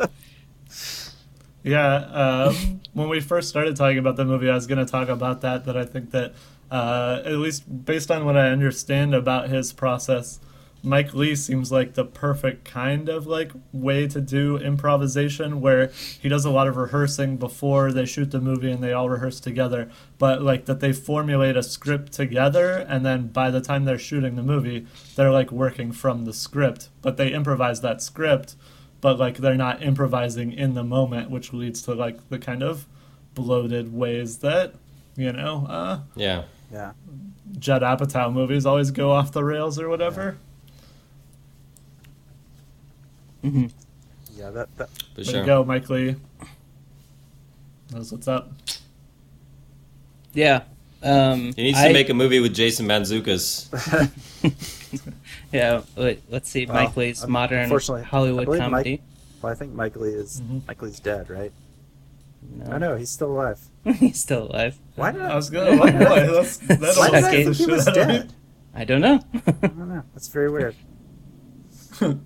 Yeah, um, when we first started talking about the movie, I was going to talk about that. That I think that, uh, at least based on what I understand about his process Mike Leigh seems like the perfect kind of like way to do improvisation where he does a lot of rehearsing before they shoot the movie and they all rehearse together but like that they formulate a script together and then by the time they're shooting the movie they're like working from the script but they improvise that script but like they're not improvising in the moment which leads to like the kind of bloated ways that you know uh Yeah. Yeah. Judd Apatow movies always go off the rails or whatever. Yeah, that, that For Way sure. to go, Mike Leigh. Knows what's up. Yeah. Um, He needs I- to make a movie with Jason Mantzoukas. Yeah. Wait, let's see. Well, Mike Leigh's un- modern unfortunately, I Hollywood Mike- comedy. well, I think Mike Leigh is Mhm. Mike Leigh's dead, right? No. I know he's still alive. He's still alive. Why did I I? was gonna like, boy, that's, that Why almost did I Second. gets the think he shit was out of me. dead? I don't know. I don't know. That's very weird.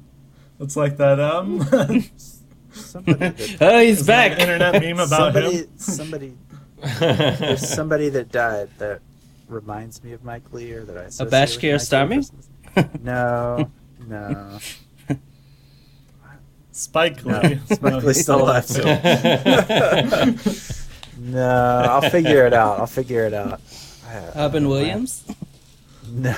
It's like that um Somebody that, oh, he's is an back. internet meme about somebody, him. somebody, there's somebody that died that reminds me of Mike Leigh or that I associate with Bashkir Mike Leigh Starmy? No, no, Spike no. Lee. Spike No, Lee's still alive too. No, I'll figure it out. I'll figure it out. I- Robin I- Williams. No.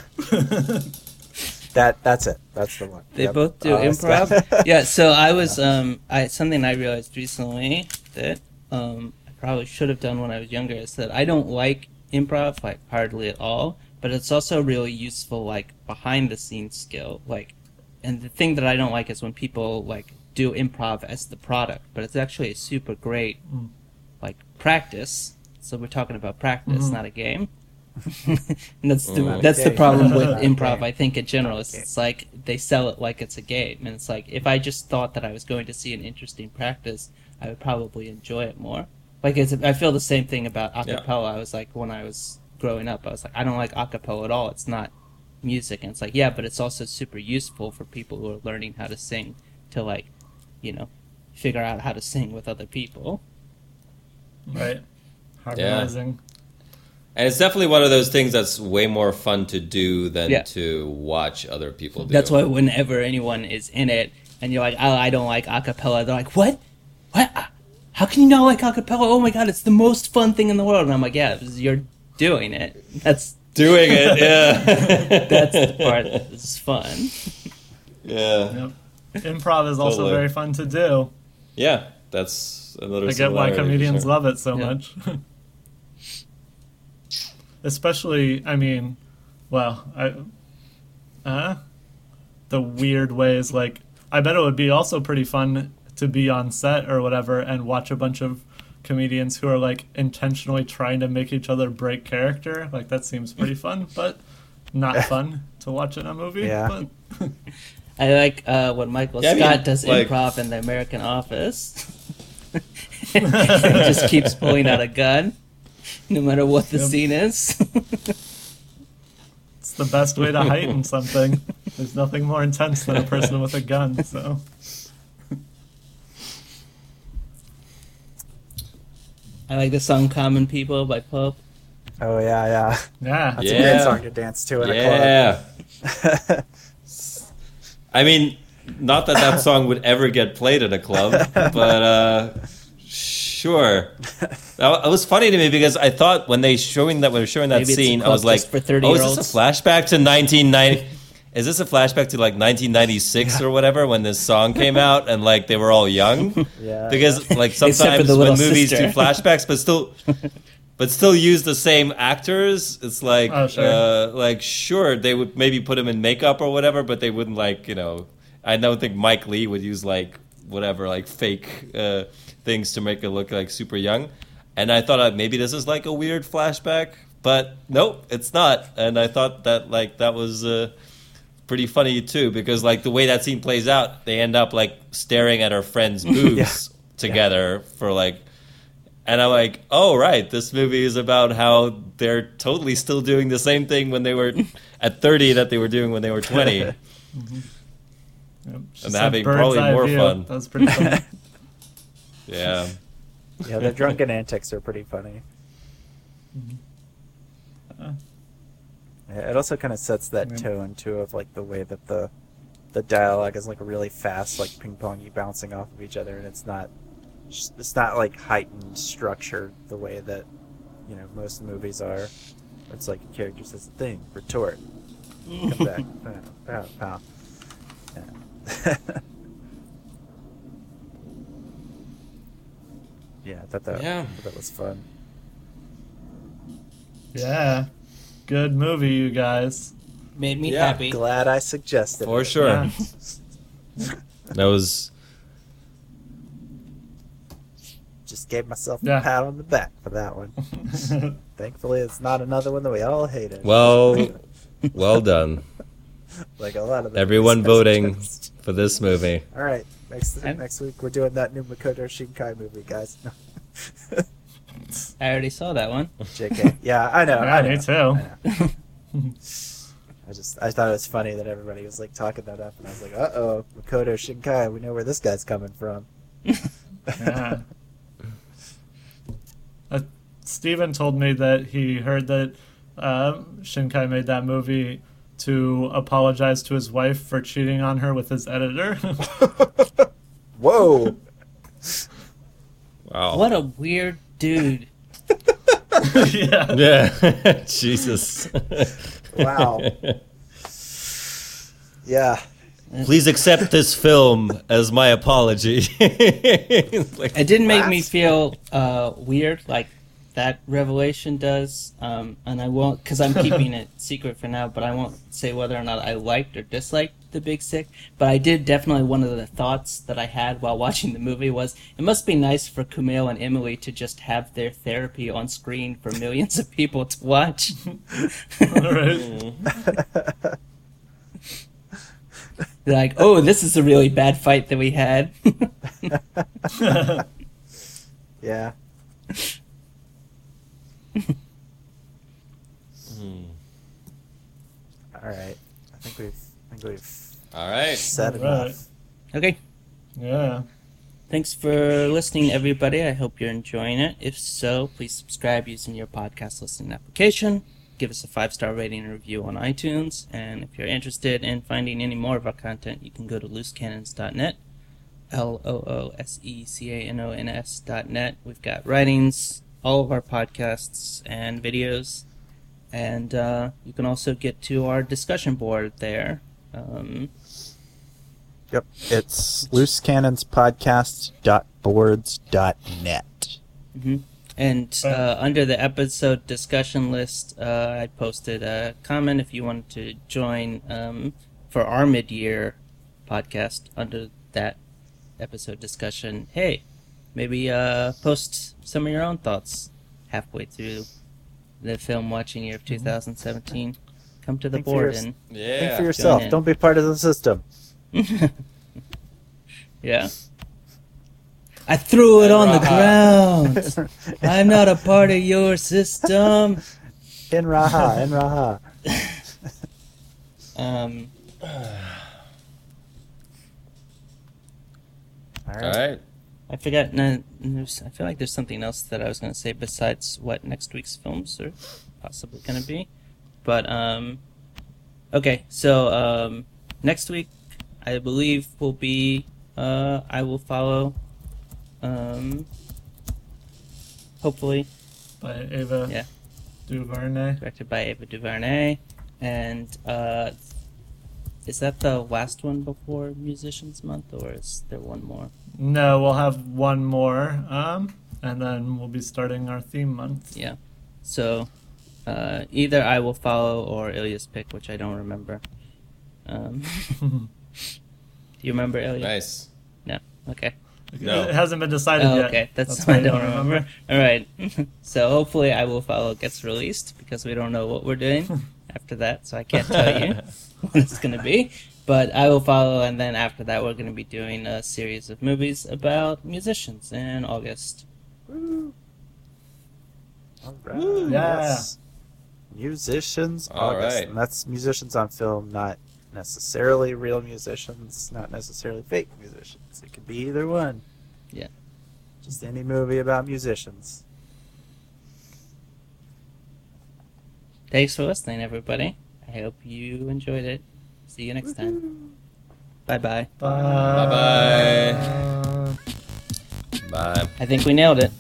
That that's it. That's the one. They Yep. both do Oh, improv. yeah. So I was um I something I realized recently that um I probably should have done when I was younger is that I don't like improv like hardly at all, but it's also really useful like behind the scenes skill like and the thing that I don't like is when people like do improv as the product, but it's actually a super great Mm. like practice. So we're talking about practice, Mhm. not a game. And that's the Mm. that's the problem with improv. I think in general, is Okay. it's like they sell it like it's a game, and it's like if I just thought that I was going to see an interesting practice, I would probably enjoy it more. Like it's, I feel the same thing about acapella. I was like when I was growing up, I was like I don't like acapella at all. It's not music, and it's like yeah, but it's also super useful for people who are learning how to sing to like, you know, figure out how to sing with other people. Right. Harmonizing. And it's definitely one of those things that's way more fun to do than Yeah. to watch other people do. That's why whenever anyone is in it and you're like, oh, I don't like acapella, they're like, what? What? Uh, How can you not like acapella? Oh my god, it's the most fun thing in the world. And I'm like, yeah, you're doing it. That's doing it. Yeah, that's the part that's fun. yeah, Yep. Improv is also Totally. very fun to do. yeah. That's another. I get why comedians sure. love it so Yeah. much. Especially, I mean, well, I, uh, the weird ways. Like, I bet it would be also pretty fun to be on set or whatever and watch a bunch of comedians who are like intentionally trying to make each other break character. Like, that seems pretty fun, but not fun to watch in a movie. Yeah. But I like uh, when Michael Yeah, I mean, Scott does like- improv in The American Office. he just keeps pulling out a gun, no matter what the Yep. scene is. it's the best way to heighten something. There's nothing more intense than a person with a gun. So. I like the song "Common People" by Pulp. Oh yeah, yeah. Yeah. That's a great song to dance to in a club. Yeah. I mean, not that that song would ever get played at a club, but uh, sure. That it was funny to me because I thought when they showing that when they were showing that Maybe scene, I was like, for 30 "Oh, is this a flashback to 1990?" Is this a flashback to like 1996 or whatever when this song came out and like they were all young? Yeah. Because like sometimes when movies sister. do flashbacks, but still, but still use the same actors. It's like, Oh, sure. uh, like sure they would maybe put him in makeup or whatever, but they wouldn't like you know. I don't think Mike Leigh would use like whatever like fake uh, things to make it look like super young. And I thought uh, maybe this is like a weird flashback, but nope, it's not. And I thought that like that was. Uh, pretty funny too because like the way that scene plays out they end up like staring at her friend's boobs together for like and i'm like oh right this movie is about how they're totally still doing the same thing when they were at 30 that they were doing when they were 20 Yep. And having probably more view. fun. That was pretty funny. Yeah Yeah, the drunken antics are pretty funny. Yeah, It also kind of sets that Yeah. tone too of like the way that the the dialogue is like really fast, like ping pongy bouncing off of each other, and it's not it's not like heightened structure the way that you know most movies are. It's like a character says a thing, retort, come back, pow, pow, pow. Yeah. yeah, I thought that, Yeah. Thought that was fun. Yeah. Good movie, you guys. Made me Yeah. happy. Glad I suggested. For it. sure. Yeah. That was Just gave myself Yeah. a pat on the back for that one. Thankfully, it's not another one that we all hated. well, well done. like a lot of the Everyone voting for this movie. All right, next I'm- next week we're doing that new Makoto Shinkai movie, guys. I already saw that one. JK. Yeah, I know. Yeah, I know. me too. I know. I just I thought it was funny that everybody was like talking that up, and I was like, uh oh, Makoto Shinkai. We know where this guy's coming from. Yeah. Uh, Steven told me that he heard that uh, Shinkai made that movie to apologize to his wife for cheating on her with his editor. Whoa. Wow. What a weird dude. yeah. Yeah. Jesus. Wow. Yeah. Please accept this film as my apology. Like, It didn't make me feel uh, weird like that revelation does, um, and I won't because I'm keeping it secret for now. But I won't say whether or not I liked or disliked the Big Sick. But I did definitely one of the thoughts that I had while watching the movie was it must be nice for Kumail and Emily to just have their therapy on screen for millions of people to watch. They're like, oh, this is a really bad fight that we had. Yeah. Hmm. All right. I think we've I think we've All right. said All right. enough. okay. Yeah. Thanks for listening, everybody. I hope you're enjoying it. If so, please subscribe using your podcast listening application. Give us a five star rating and review on iTunes. And if you're interested in finding any more of our content, you can go to loosecannons.net. L O O S E C A N O N S dot net. We've got writings, all of our podcasts, and videos. And uh, you can also get to our discussion board there. Um, Yep. It's loosecannonspodcast.boards.net. And uh, under the episode discussion list, uh, I posted a comment if you wanted to join um, for our mid year podcast under that episode discussion. Hey, maybe uh, post some of your own thoughts halfway through the film watching year of 2017. Come to the Think board yours- and Think for yourself. Don't be part of the system. yeah. I threw it on the ground. I'm not a part of your system. In Raha, in Raha. Um, All All right. I forgot. No, there's, I feel like there's something else that I was going to say besides what next week's films are possibly going to be. But um, okay. So um, next week, I believe will be. Uh, I will follow. Um, hopefully, By Ava Yeah. DuVernay. directed by Ava DuVernay, and uh, is that the last one before Musicians Month, or is there one more? No, we'll have one more. Um, and then we'll be starting our theme month. Yeah. So uh, either I will follow or Ilya's pick, which I don't remember. Um, do you remember Ilya? Nice. No. Okay. No. It hasn't been decided Oh, yet. okay. That's, why I you don't remember. All right. so hopefully I will follow gets released because we don't know what we're doing after that, so I can't tell you what it's going to be. But I will follow, and then after that, we're going to be doing a series of movies about musicians in August. All right. Yeah. Yes. Musicians. All August. right. And that's musicians on film, not necessarily real musicians, not necessarily fake musicians. It could be either one. Yeah. Just any movie about musicians. Thanks for listening, everybody. I hope you enjoyed it. See you next time. Bye bye. Bye bye. Bye. I think we nailed it.